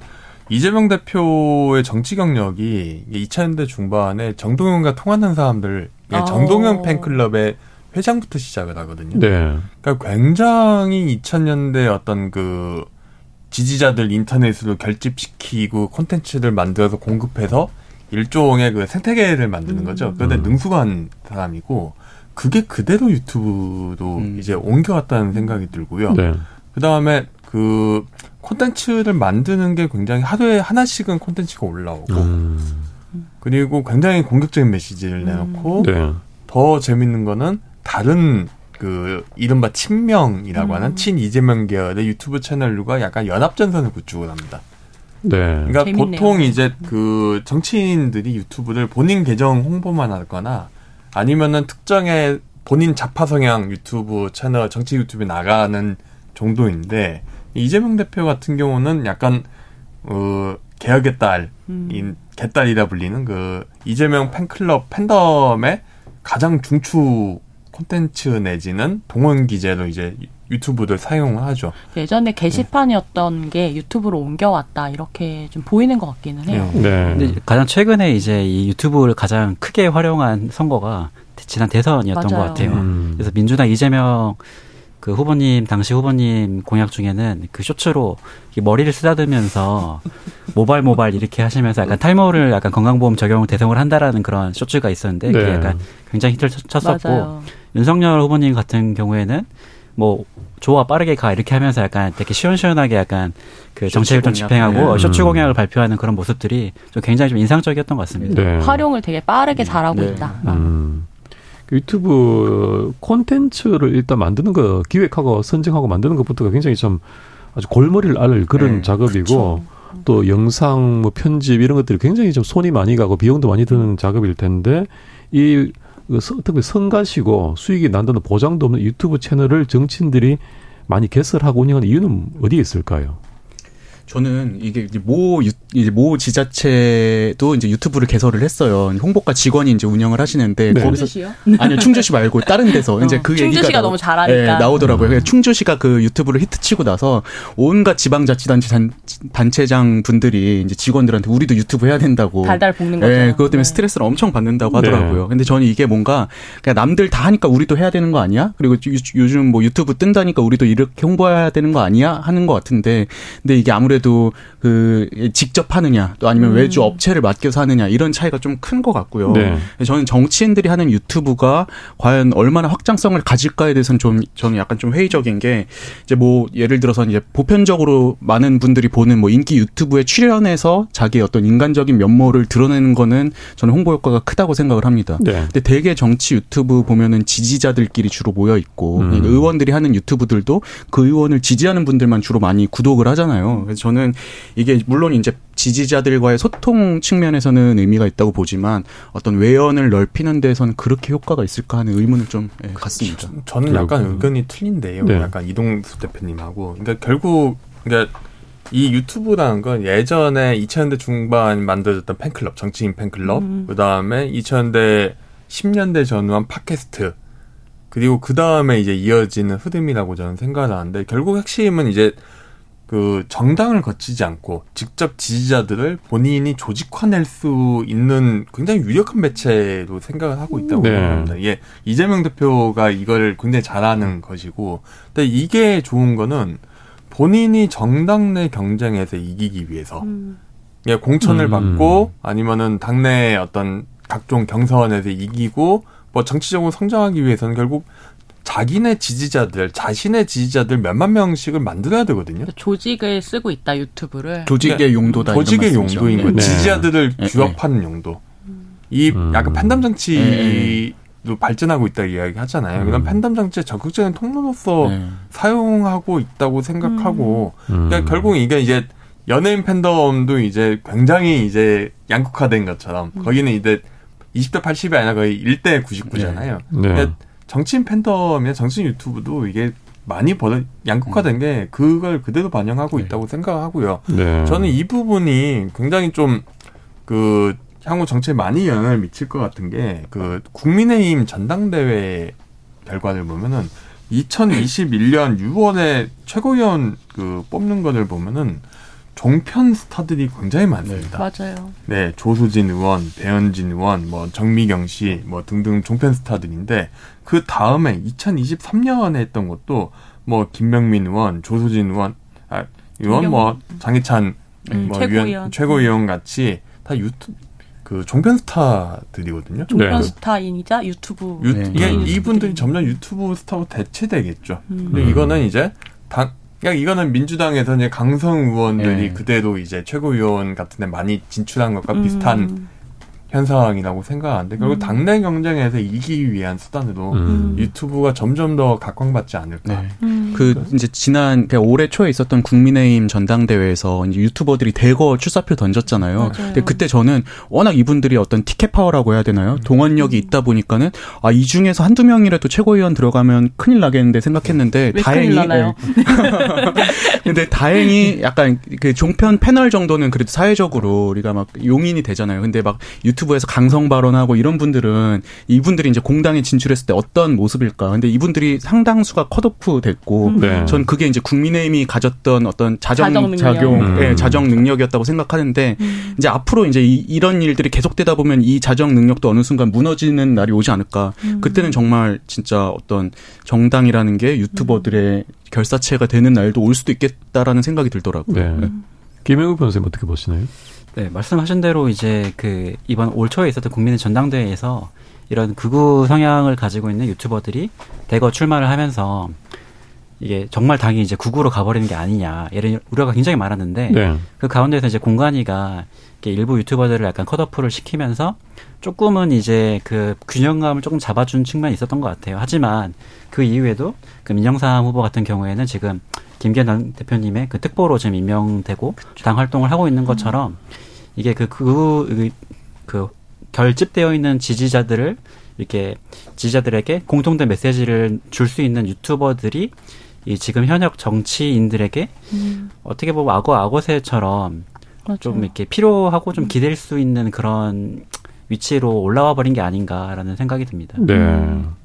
[SPEAKER 6] 이재명 대표의 정치 경력이 2000년대 중반에 정동영과 통화한 사람들 아. 정동영 팬클럽의 회장부터 시작을 하거든요. 네. 그러니까 굉장히 2000년대 어떤 그 지지자들 인터넷으로 결집시키고 콘텐츠를 만들어서 공급해서 일종의 그 생태계를 만드는 거죠. 음. 그런데 음. 능숙한 사람이고 그게 그대로 유튜브도 음. 이제 옮겨왔다는 생각이 들고요. 네. 그 다음에 그 콘텐츠를 만드는 게 굉장히 하루에 하나씩은 콘텐츠가 올라오고 음. 그리고 굉장히 공격적인 메시지를 내놓고 네. 더 재밌는 거는 다른 그 이른바 친명이라고 음. 하는 친 이재명 계열의 유튜브 채널과 약간 연합전선을 구축을 합니다. 네. 그러니까 재밌네요. 보통 이제 그 정치인들이 유튜브를 본인 계정 홍보만 하거나 아니면은 특정의 본인 자파 성향 유튜브 채널 정치 유튜브에 나가는 정도인데 이재명 대표 같은 경우는 약간 어 개혁의 딸인 음. 개딸이라 불리는 그 이재명 팬클럽 팬덤의 가장 중추 콘텐츠 내지는 동원 기재로 이제 유튜브들 사용하죠.
[SPEAKER 5] 예전에 게시판이었던 네. 게 유튜브로 옮겨왔다 이렇게 좀 보이는 것 같기는 해요. 네.
[SPEAKER 7] 네. 근데 가장 최근에 이제 이 유튜브를 가장 크게 활용한 선거가 지난 대선이었던 맞아요. 것 같아요. 음. 그래서 민주당 이재명 그 후보님 당시 후보님 공약 중에는 그 쇼츠로 머리를 쓰다듬으면서 모발 모발 이렇게 하시면서 약간 탈모를 약간 건강보험 적용을 대상으로 한다라는 그런 쇼츠가 있었는데 네. 그게 약간 굉장히 히트를 쳤었고 맞아요. 윤석열 후보님 같은 경우에는 뭐 좋아 빠르게 가 이렇게 하면서 약간 되게 시원시원하게 약간 그 정책을 좀 집행하고 네. 쇼츠 공약을 발표하는 그런 모습들이 좀 굉장히 좀 인상적이었던 것 같습니다.
[SPEAKER 5] 네. 활용을 되게 빠르게 잘하고 네. 있다. 음.
[SPEAKER 2] 그 유튜브 콘텐츠를 일단 만드는 거 기획하고 선정하고 만드는 것부터가 굉장히 좀 아주 골머리를 앓을 그런 네, 작업이고 그렇죠. 또 영상 뭐 편집 이런 것들이 굉장히 좀 손이 많이 가고 비용도 많이 드는 작업일 텐데 이 특히 성가시고 수익이 난다는 보장도 없는 유튜브 채널을 정치인들이 많이 개설하고 운영하는 이유는 어디에 있을까요?
[SPEAKER 4] 저는 이게 이제 모 유, 이제 모 지자체도 이제 유튜브를 개설을 했어요. 홍보과 직원이 이제 운영을 하시는데 네. 거기서
[SPEAKER 5] 충주시요?
[SPEAKER 4] 아니요 충주시 말고 다른 데서 어. 이제 그
[SPEAKER 5] 충주시가 얘기가 너무 잘하니까 네,
[SPEAKER 4] 나오더라고요. 음. 충주시가 그 유튜브를 히트치고 나서 온갖 지방자치단체 단, 단체장 분들이 이제 직원들한테 우리도 유튜브 해야 된다고
[SPEAKER 5] 달달 볶는 거죠.
[SPEAKER 4] 네, 그것 때문에 네. 스트레스를 엄청 받는다고 하더라고요. 네. 근데 저는 이게 뭔가 그냥 남들 다 하니까 우리도 해야 되는 거 아니야? 그리고 유, 요즘 뭐 유튜브 뜬다니까 우리도 이렇게 홍보해야 되는 거 아니야? 하는 것 같은데 근데 이게 아무래도 아무래도 그 직접 하느냐 또 아니면 음. 외주 업체를 맡겨서 하느냐 이런 차이가 좀 큰 것 같고요. 네. 저는 정치인들이 하는 유튜브가 과연 얼마나 확장성을 가질까에 대해서는 좀 저는 약간 좀 회의적인 게 이제 뭐 예를 들어서 이제 보편적으로 많은 분들이 보는 뭐 인기 유튜브에 출연해서 자기의 어떤 인간적인 면모를 드러내는 거는 저는 홍보 효과가 크다고 생각을 합니다. 네. 근데 대개 정치 유튜브 보면은 지지자들끼리 주로 모여 있고 음. 의원들이 하는 유튜브들도 그 의원을 지지하는 분들만 주로 많이 구독을 하잖아요. 그래서 저는 이게 물론 이제 지지자들과의 소통 측면에서는 의미가 있다고 보지만 어떤 외연을 넓히는 데서는 그렇게 효과가 있을까 하는 의문을 좀 예, 갖습니다.
[SPEAKER 6] 저는 약간 의견이 틀린데요. 네. 약간 이동수 대표님하고. 그러니까 결국 그러니까 이 유튜브라는 건 예전에 2000년대 중반 만들어졌던 팬클럽, 정치인 팬클럽, 음. 그 다음에 2000년대 10년대 전후한 팟캐스트, 그리고 그 다음에 이제 이어지는 흐름이라고 저는 생각을 하는데 결국 핵심은 이제 그 정당을 거치지 않고 직접 지지자들을 본인이 조직화낼 수 있는 굉장히 유력한 매체로 생각을 하고 있다고 네. 생각합니다. 이게 이재명 대표가 이걸 굉장히 잘하는 것이고, 근데 이게 좋은 거는 본인이 정당 내 경쟁에서 이기기 위해서 음. 예, 공천을 음. 받고 아니면은 당내 어떤 각종 경선에서 이기고 뭐 정치적으로 성장하기 위해서는 결국 자기네 지지자들, 자신의 지지자들 몇만 명씩을 만들어야 되거든요.
[SPEAKER 5] 조직을 쓰고 있다 유튜브를.
[SPEAKER 4] 조직의 네. 용도다.
[SPEAKER 6] 조직의 용도인 거예요. 네. 지지자들을 네. 규합하는 용도. 이 음. 약간 팬덤 정치 도 발전하고 있다 이야기 하잖아요. 음. 그런 팬덤 정치의 적극적인 통로로서 네. 사용하고 있다고 생각하고, 음. 그러니까 결국 이게 이제 연예인 팬덤도 이제 굉장히 이제 양극화된 것처럼 음. 거기는 이제 20대 80이 아니라 거의 1대 99잖아요. 네. 네. 그러니까 정치인 팬덤이나 정치인 유튜브도 이게 많이 벌어 양극화된 음. 게 그걸 그대로 반영하고 네. 있다고 생각하고요. 네. 저는 이 부분이 굉장히 좀그 향후 정치에 많이 영향을 미칠 것 같은 게 그 국민의힘 전당대회 결과를 보면은 2021년 6월에 최고위원 그 뽑는 거를 보면은 종편 스타들이 굉장히 많습니다.
[SPEAKER 5] 네. 맞아요.
[SPEAKER 6] 네, 조수진 의원, 배현진 의원, 뭐 정미경 씨, 뭐 등등 종편 스타들인데 그 다음에 2023년에 했던 것도 뭐 김명민 의원, 조수진 의원, 아, 의원 뭐 장희찬 음, 뭐 최고위원. 최고위원 같이 다 유튜브 그 종편 스타들이거든요.
[SPEAKER 5] 종편 네. 스타인이자 유튜브. 유,
[SPEAKER 6] 네. 이게 이분들이 점점 유튜브 스타로 대체되겠죠. 음. 근데 이거는 이제 당 그냥 이거는 민주당에서 이제 강성 의원들이 네. 그대로 이제 최고위원 같은 데 많이 진출한 것과 음. 비슷한 현상이라고 생각하는데 결국 음. 당내 경쟁에서 이기기 위한 수단으로 음. 유튜브가 점점 더 각광받지 않을까. 네.
[SPEAKER 4] 음. 그 이제 지난 올해 초에 있었던 국민의힘 전당대회에서 이제 유튜버들이 대거 출사표 던졌잖아요. 맞아요. 근데 그때 저는 워낙 이분들이 어떤 티켓 파워라고 해야 되나요? 음. 동원력이 있다 보니까는 아 이 중에서 한두 명이라도 최고위원 들어가면 큰일 나겠는데 생각했는데 다행히
[SPEAKER 5] 네.
[SPEAKER 4] 근데 다행히 약간 그 종편 패널 정도는 그래도 사회적으로 우리가 막 용인이 되잖아요. 근데 막 유튜브 유튜브에서 강성 발언하고 이런 분들은 이분들이 이제 공당에 진출했을 때 어떤 모습일까? 근데 이분들이 상당수가 컷오프 됐고, 음. 네. 전 그게 이제 국민의힘이 가졌던 어떤 자정, 자정 작용, 음. 네, 자정 능력이었다고 생각하는데 음. 이제 앞으로 이제 이, 런 일들이 계속되다 보면 이 자정 능력도 어느 순간 무너지는 날이 오지 않을까? 음. 그때는 정말 진짜 어떤 정당이라는 게 유튜버들의 음. 결사체가 되는 날도 올 수도 있겠다라는 생각이 들더라고요. 네. 네.
[SPEAKER 2] 김영우 변호사님 어떻게 보시나요?
[SPEAKER 7] 네, 말씀하신 대로 이제 그 이번 올 초에 있었던 국민의 전당대회에서 이런 극우 성향을 가지고 있는 유튜버들이 대거 출마를 하면서 이게 정말 당이 이제 국으로 가버리는 게 아니냐 이런 우려가 굉장히 많았는데 네. 그 가운데서 이제 공간이가 일부 유튜버들을 약간 컷오프를 시키면서 조금은 이제 그 균형감을 조금 잡아준 측면이 있었던 것 같아요. 하지만 그 이후에도 그 민정삼 후보 같은 경우에는 지금 김기현 대표님의 그 특보로 지금 임명되고 그쵸. 당 활동을 하고 있는 것처럼 이게 그, 그, 그, 결집되어 있는 지지자들을 이렇게 지지자들에게 공통된 메시지를 줄 수 있는 유튜버들이 이 지금 현역 정치인들에게 음. 어떻게 보면 악어 악어새처럼 맞아요. 좀 이렇게 필요하고 좀 기댈 수 있는 그런 위치로 올라와 버린 게 아닌가라는 생각이 듭니다.
[SPEAKER 2] 네. 음.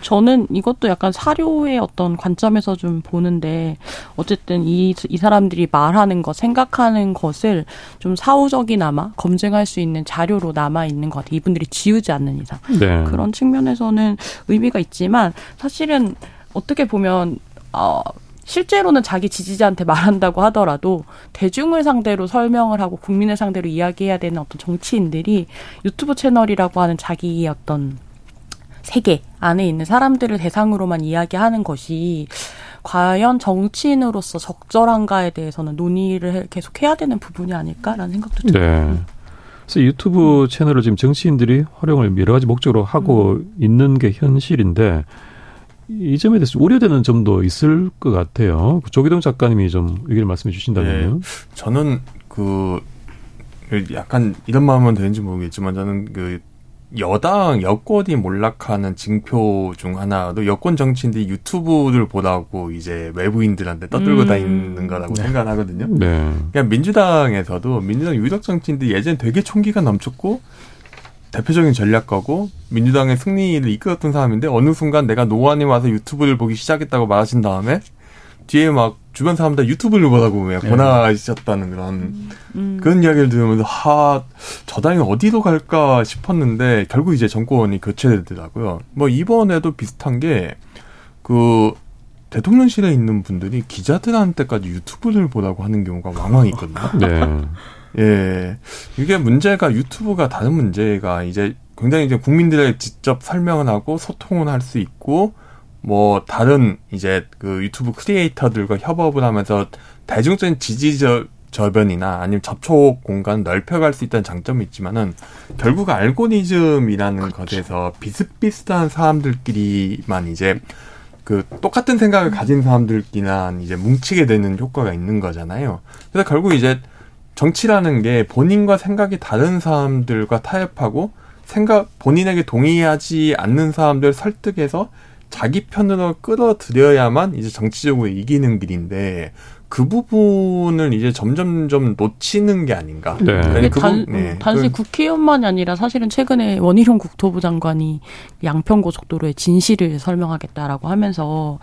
[SPEAKER 5] 저는 이것도 약간 사료의 어떤 관점에서 좀 보는데 어쨌든 이, 이 사람들이 말하는 것, 생각하는 것을 좀 사후적이나마 검증할 수 있는 자료로 남아 있는 것 같아요. 이분들이 지우지 않는 이상. 네. 그런 측면에서는 의미가 있지만 사실은 어떻게 보면 어 실제로는 자기 지지자한테 말한다고 하더라도 대중을 상대로 설명을 하고 국민을 상대로 이야기해야 되는 어떤 정치인들이 유튜브 채널이라고 하는 자기의 어떤 세계 안에 있는 사람들을 대상으로만 이야기하는 것이 과연 정치인으로서 적절한가에 대해서는 논의를 계속 해야 되는 부분이 아닐까라는 생각도 듭니다. 네.
[SPEAKER 2] 그래서 유튜브 채널을 지금 정치인들이 활용을 여러 가지 목적으로 하고 음. 있는 게 현실인데 이 점에 대해서 우려되는 점도 있을 것 같아요. 조기동 작가님이 좀 의견을 말씀해 주신다면요. 네.
[SPEAKER 6] 저는 그 약간 이런 마음은 되는지 모르겠지만 저는 그 여당 여권이 몰락하는 징표 중 하나도 여권 정치인들이 유튜브를 보라고 이제 외부인들한테 떠들고 음. 다니는 거라고 네. 생각하거든요. 네. 그러니까 민주당에서도 민주당 유력 정치인들이 예전에 되게 총기가 넘쳤고 대표적인 전략가고 민주당의 승리를 이끌었던 사람인데 어느 순간 내가 노안에 와서 유튜브를 보기 시작했다고 말하신 다음에 뒤에 막 주변 사람들 유튜브를 보라고 왜 권하셨다는 그런 음. 음. 그런 이야기를 들으면서 하 저당이 어디로 갈까 싶었는데 결국 이제 정권이 교체되더라고요. 뭐 이번에도 비슷한 게 그 대통령실에 있는 분들이 기자들한테까지 유튜브를 보라고 하는 경우가 왕왕 있거든요. 네. 예. 이게 문제가 유튜브가 다른 문제가 이제 굉장히 이제 국민들에게 직접 설명을 하고 소통을 할 수 있고 뭐 다른 이제 그 유튜브 크리에이터들과 협업을 하면서 대중적인 지지저 저변이나 아니면 접촉 공간 넓혀갈 수 있다는 장점이 있지만은 결국 알고리즘이라는 그렇죠. 것에서 비슷비슷한 사람들끼리만 이제 그 똑같은 생각을 가진 사람들끼리만 이제 뭉치게 되는 효과가 있는 거잖아요. 그래서 결국 이제 정치라는 게 본인과 생각이 다른 사람들과 타협하고 생각 본인에게 동의하지 않는 사람들 설득해서 자기 편으로 끌어들여야만 이제 정치적으로 이기는 길인데 그 부분을 이제 점점점 놓치는 게 아닌가.
[SPEAKER 5] 네. 그 단, 네. 단지 그, 국회의원만이 아니라 사실은 최근에 원희룡 국토부 장관이 양평 고속도로의 진실을 설명하겠다라고 하면서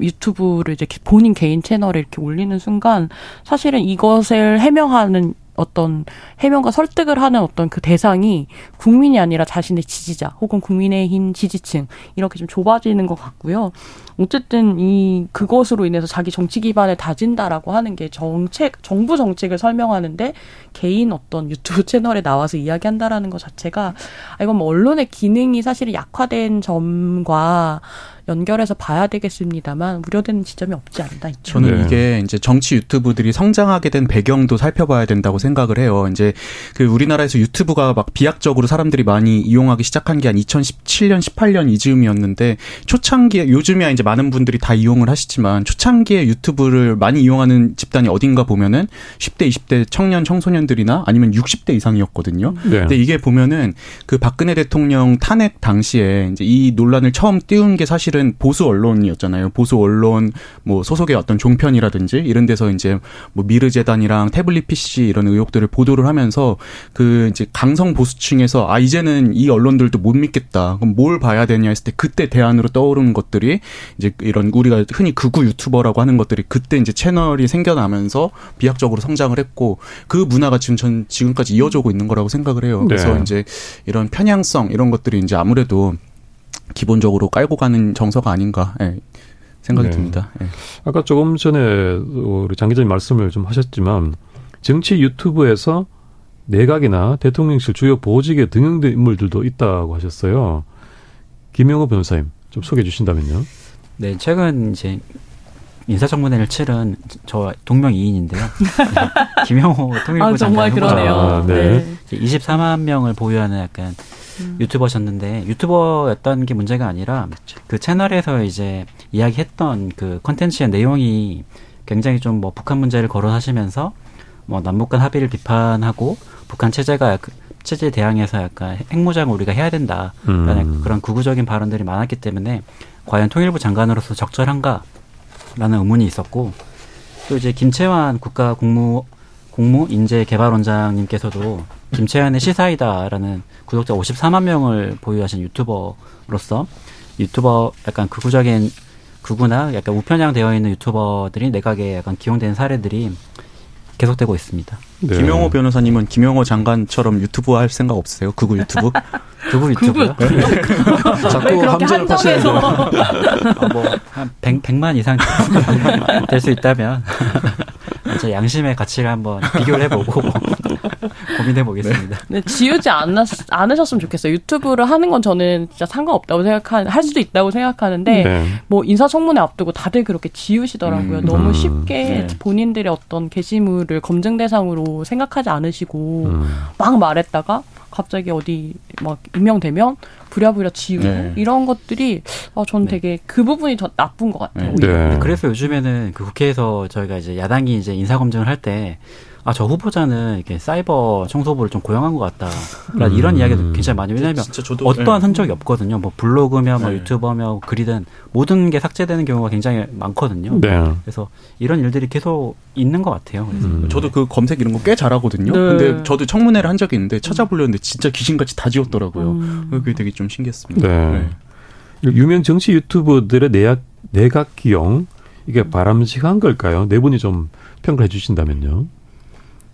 [SPEAKER 5] 유튜브를 이제 본인 개인 채널에 이렇게 올리는 순간 사실은 이것을 해명하는 어떤 해명과 설득을 하는 어떤 그 대상이 국민이 아니라 자신의 지지자 혹은 국민의힘 지지층 이렇게 좀 좁아지는 것 같고요. 어쨌든 이 그것으로 인해서 자기 정치 기반을 다진다라고 하는 게 정책 정부 정책을 설명하는데 개인 어떤 유튜브 채널에 나와서 이야기한다라는 것 자체가 아 이건 뭐 언론의 기능이 사실은 약화된 점과 연결해서 봐야 되겠습니다만 우려되는 지점이 없지 않나 있죠.
[SPEAKER 4] 저는 네. 이게 이제 정치 유튜브들이 성장하게 된 배경도 살펴봐야 된다고 생각을 해요. 이제 그 우리나라에서 유튜브가 막 비약적으로 사람들이 많이 이용하기 시작한 게 한 2017년, 18년 이즈음이었는데 초창기에 요즘이야 이제 많은 분들이 다 이용을 하시지만 초창기에 유튜브를 많이 이용하는 집단이 어딘가 보면은 10대, 20대 청년 청소년들이나 아니면 60대 이상이었거든요. 네. 근데 이게 보면은 그 박근혜 대통령 탄핵 당시에 이제 이 논란을 처음 띄운 게 사실 사실은 보수 언론이었잖아요. 보수 언론 뭐 소속의 어떤 종편이라든지 이런 데서 이제 뭐 미르 재단이랑 태블릿 PC 이런 의혹들을 보도를 하면서 그 이제 강성 보수층에서 아 이제는 이 언론들도 못 믿겠다. 그럼 뭘 봐야 되냐 했을 때 그때 대안으로 떠오르는 것들이 이제 이런 우리가 흔히 극우 유튜버라고 하는 것들이 그때 이제 채널이 생겨나면서 비약적으로 성장을 했고 그 문화가 지금 전 지금까지 이어져고 있는 거라고 생각을 해요. 그래서 네. 이제 이런 편향성 이런 것들이 이제 아무래도 기본적으로 깔고 가는 정서가 아닌가 예, 생각이 네. 듭니다. 예.
[SPEAKER 2] 아까 조금 전에 우리 장 기자님 말씀을 좀 하셨지만 정치 유튜브에서 내각이나 대통령실 주요 보직에 등용된 인물들도 있다고 하셨어요. 김영호 변호사님 좀 소개해 주신다면요.
[SPEAKER 7] 네, 최근 이제 인사청문회를 치른 저 동명 이인인데요. 김영호 통일부 아,
[SPEAKER 5] 정말 그러네요. 아, 네. 네.
[SPEAKER 7] 24만 명을 보유하는 약간 음. 유튜버셨는데 유튜버였던 게 문제가 아니라 그 채널에서 이제 이야기했던 그 컨텐츠의 내용이 굉장히 좀 뭐 북한 문제를 거론하시면서 뭐 남북 간 합의를 비판하고 북한 체제가 그 체제에 대항해서 약간 핵무장을 우리가 해야 된다라는 음. 그런 구구적인 발언들이 많았기 때문에 과연 통일부 장관으로서 적절한가라는 의문이 있었고 또 이제 김채환 국가 국무 공무 인재 개발원장님께서도 김채환의 시사이다라는 구독자 54만 명을 보유하신 유튜버로서 유튜버 약간 극우적인 극우나 약간 우편향되어 있는 유튜버들이 내각에 약간 기용된 사례들이 계속되고 있습니다.
[SPEAKER 4] 네. 김영호 변호사님은 김영호 장관처럼 유튜브 할 생각 없으세요? 극우 유튜브?
[SPEAKER 7] 극우 유튜브요? 네.
[SPEAKER 5] 자꾸 함정을 파시는데.
[SPEAKER 7] 어, 뭐한 100, 100만 이상 될 수 있다면 제 양심의 가치를 한번 비교를 해보고 고민해 보겠습니다.
[SPEAKER 5] 네. 네, 지우지 않았, 않으셨으면 좋겠어요. 유튜브를 하는 건 저는 진짜 상관없다고 생각하는, 할 수도 있다고 생각하는데, 네. 뭐 인사청문회 앞두고 다들 그렇게 지우시더라고요. 음, 너무 음. 쉽게 네. 본인들의 어떤 게시물을 검증 대상으로 생각하지 않으시고, 음. 막 말했다가, 갑자기 어디 막 임명되면 부랴부랴 지우고 네. 이런 것들이 어, 저는 네. 되게 그 부분이 더 나쁜 것 같아요.
[SPEAKER 7] 네. 그래서 요즘에는 그 국회에서 저희가 이제 야당이 이제 인사 검증을 할 때 아, 저 후보자는 이렇게 사이버 청소부를 좀 고용한 것 같다. 음. 이런 이야기도 굉장히 많이 왜냐하면 저도, 어떠한 네. 흔적이 없거든요. 뭐 블로그며 뭐 네. 유튜버며 글이든 모든 게 삭제되는 경우가 굉장히 많거든요. 네. 그래서 이런 일들이 계속 있는 것 같아요. 음.
[SPEAKER 4] 저도 그 검색 이런 거 꽤 잘하거든요. 네. 근데 저도 청문회를 한 적이 있는데 찾아보려는데 진짜 귀신같이 다 지웠더라고요. 음. 그게 되게 좀 신기했습니다. 네.
[SPEAKER 2] 네. 유명 정치 유튜버들의 내각, 내각 기용 이게 바람직한 걸까요? 네 분이 좀 평가해 주신다면요.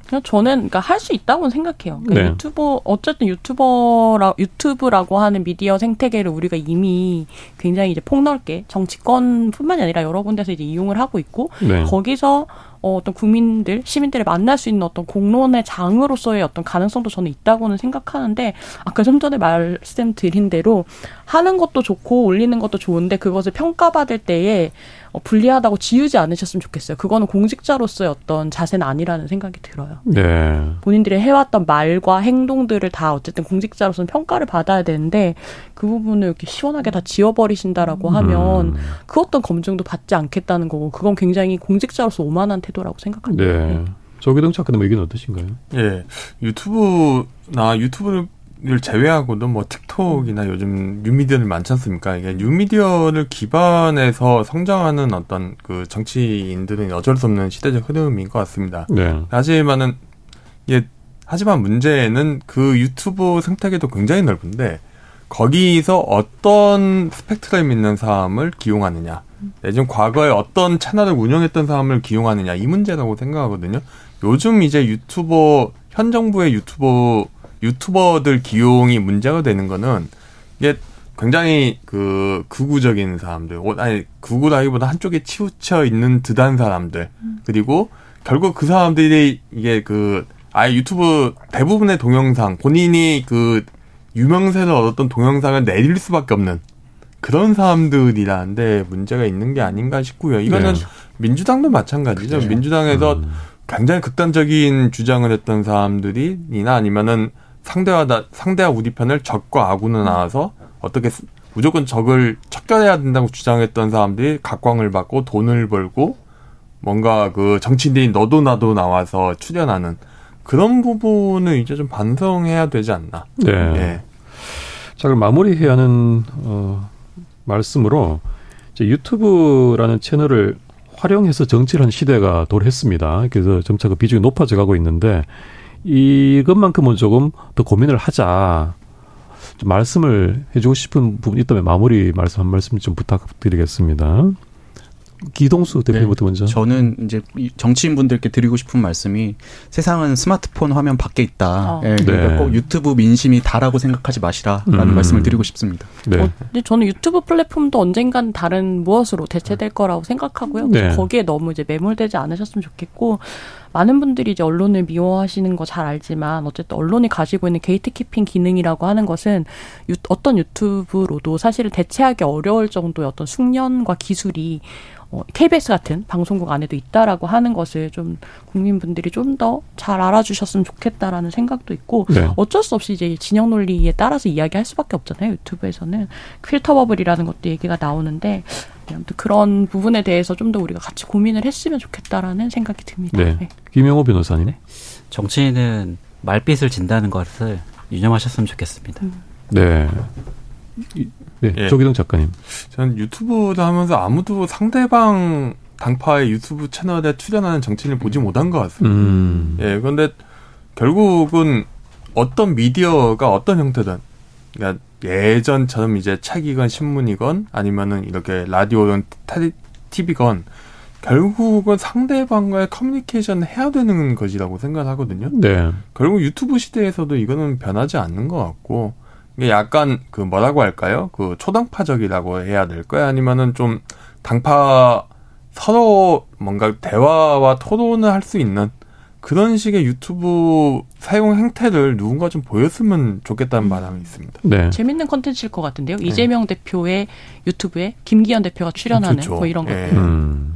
[SPEAKER 5] 그냥 저는 그러니까 할 수 있다고 생각해요. 그러니까 네. 유튜버 어쨌든 유튜버라 유튜브라고 하는 미디어 생태계를 우리가 이미 굉장히 이제 폭넓게 정치권뿐만이 아니라 여러 군데서 이제 이용을 하고 있고 네. 거기서 어, 어떤 국민들, 시민들을 만날 수 있는 어떤 공론의 장으로서의 어떤 가능성도 저는 있다고는 생각하는데 아까 좀 전에 말씀드린 대로 하는 것도 좋고 올리는 것도 좋은데 그것을 평가받을 때에 어, 불리하다고 지우지 않으셨으면 좋겠어요. 그거는 공직자로서의 어떤 자세는 아니라는 생각이 들어요. 네. 본인들이 해왔던 말과 행동들을 다 어쨌든 공직자로서는 평가를 받아야 되는데 그 부분을 이렇게 시원하게 다 지워버리신다라고 하면 음. 그 어떤 검증도 받지 않겠다는 거고 그건 굉장히 공직자로서 오만한 태도라고 생각합니다. 네. 네.
[SPEAKER 2] 조기동 작가님 의견 어떠신가요?
[SPEAKER 6] 예. 유튜브나 유튜브를 를 제외하고도 뭐 틱톡이나 요즘 뉴미디어들 많지 않습니까? 이게 뉴미디어를 기반해서 성장하는 어떤 그 정치인들은 어쩔 수 없는 시대적 흐름인 것 같습니다. 네. 하지만은 예 하지만 문제는 그 유튜브 생태계도 굉장히 넓은데 거기서 어떤 스펙트럼 있는 사람을 기용하느냐, 예전 과거에 어떤 채널을 운영했던 사람을 기용하느냐 이 문제라고 생각하거든요. 요즘 이제 유튜버 현 정부의 유튜버 유튜버들 기용이 문제가 되는 거는 이게 굉장히 그 극우적인 사람들, 아니 극우라기보다 한쪽에 치우쳐 있는 듯한 사람들, 그리고 결국 그 사람들이 이게 그 아예 유튜브 대부분의 동영상 본인이 그 유명세를 얻었던 동영상을 내릴 수밖에 없는 그런 사람들이라는데 문제가 있는 게 아닌가 싶고요. 이거는 네. 민주당도 마찬가지죠. 그렇죠. 민주당에서 음. 굉장히 극단적인 주장을 했던 사람들이나 아니면은 상대와 나, 상대와 우리 편을 적과 아군을 나와서 어떻게 무조건 적을 척결해야 된다고 주장했던 사람들이 각광을 받고 돈을 벌고 뭔가 그 정치인들이 너도 나도 나와서 출연하는 그런 부분을 이제 좀 반성해야 되지 않나. 네. 예.
[SPEAKER 2] 자, 그럼 마무리해야 하는 어, 말씀으로 이제 유튜브라는 채널을 활용해서 정치를 한 시대가 도래했습니다. 그래서 점차 그 비중이 높아져 가고 있는데 이것만큼은 조금 더 고민을 하자. 좀 말씀을 해주고 싶은 부분이 있다면 마무리 말씀 한 말씀 좀 부탁드리겠습니다. 이동수 대표부터 네, 먼저.
[SPEAKER 4] 저는 이제 정치인분들께 드리고 싶은 말씀이 세상은 스마트폰 화면 밖에 있다. 어. 예, 그러니까 네. 꼭 유튜브 민심이 다라고 생각하지 마시라라는 음. 말씀을 드리고 싶습니다.
[SPEAKER 5] 네. 어, 근데 저는 유튜브 플랫폼도 언젠간 다른 무엇으로 대체될 거라고 생각하고요. 네. 거기에 너무 이제 매몰되지 않으셨으면 좋겠고 많은 분들이 이제 언론을 미워하시는 거 잘 알지만 어쨌든 언론이 가지고 있는 gatekeeping 기능이라고 하는 것은 유, 어떤 유튜브로도 사실은 대체하기 어려울 정도의 어떤 숙련과 기술이 어, KBS 같은 방송국 안에도 있다라고 하는 것을 좀 국민분들이 좀 더 잘 알아주셨으면 좋겠다라는 생각도 있고 네. 어쩔 수 없이 이제 진영 논리에 따라서 이야기할 수밖에 없잖아요 유튜브에서는 필터 버블이라는 것도 얘기가 나오는데 아무튼 그런 부분에 대해서 좀 더 우리가 같이 고민을 했으면 좋겠다라는 생각이 듭니다. 네. 네.
[SPEAKER 2] 김영호 변호사님. 네.
[SPEAKER 7] 정치인은 말빛을 진다는 것을 유념하셨으면 좋겠습니다. 음.
[SPEAKER 2] 네. 네, 예. 조기동 작가님.
[SPEAKER 6] 저는 유튜브도 하면서 아무도 상대방 당파의 유튜브 채널에 출연하는 정치인을 보지 못한 것 같습니다. 음. 예, 그런데 결국은 어떤 미디어가 어떤 형태든, 그러니까 예전처럼 이제 책이건 신문이건 아니면은 이렇게 라디오든 TV건 결국은 상대방과의 커뮤니케이션을 해야 되는 것이라고 생각을 하거든요. 네. 결국 유튜브 시대에서도 이거는 변하지 않는 것 같고 이게 약간 그 뭐라고 할까요? 그 초당파적이라고 해야 될까요? 아니면은 좀 당파 서로 뭔가 대화와 토론을 할 수 있는 그런 식의 유튜브 사용 행태를 누군가 좀 보였으면 좋겠다는 바람이 있습니다.
[SPEAKER 5] 네. 재밌는 컨텐츠일 것 같은데요. 네. 이재명 대표의 유튜브에 김기현 대표가 출연하는 뭐 이런 것. 네. 음.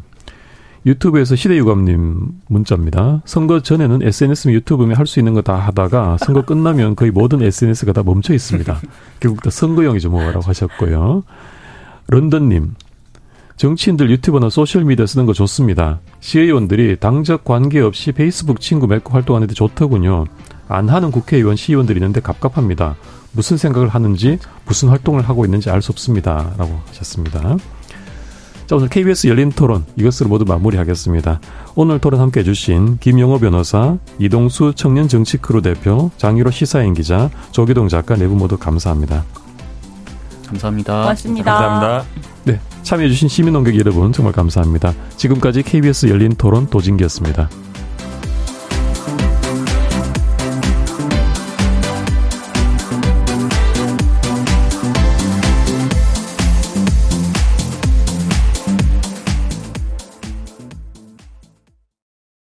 [SPEAKER 2] 유튜브에서 시대유감님 문자입니다. 선거 전에는 SNS면 유튜브면 할 수 있는 거 다 하다가 선거 끝나면 거의 모든 SNS가 다 멈춰 있습니다. 결국 다 선거용이죠 뭐라고 하셨고요. 런던님 정치인들 유튜브나 소셜미디어 쓰는 거 좋습니다. 시의원들이 당적 관계없이 페이스북 친구 맺고 활동하는데 좋더군요. 안 하는 국회의원 시의원들이 있는데 갑갑합니다. 무슨 생각을 하는지 무슨 활동을 하고 있는지 알 수 없습니다. 라고 하셨습니다. 자, 오늘 KBS 열린 토론 이것으로 모두 마무리하겠습니다. 오늘 토론 함께 해주신 김영호 변호사, 이동수 청년 정치 크루 대표, 장유로 시사인 기자, 조기동 작가 네분 모두 감사합니다.
[SPEAKER 4] 감사합니다.
[SPEAKER 5] 고맙습니다.
[SPEAKER 6] 감사합니다.
[SPEAKER 2] 네, 참여해주신 시민농객 여러분 정말 감사합니다. 지금까지 KBS 열린 토론 도진기였습니다.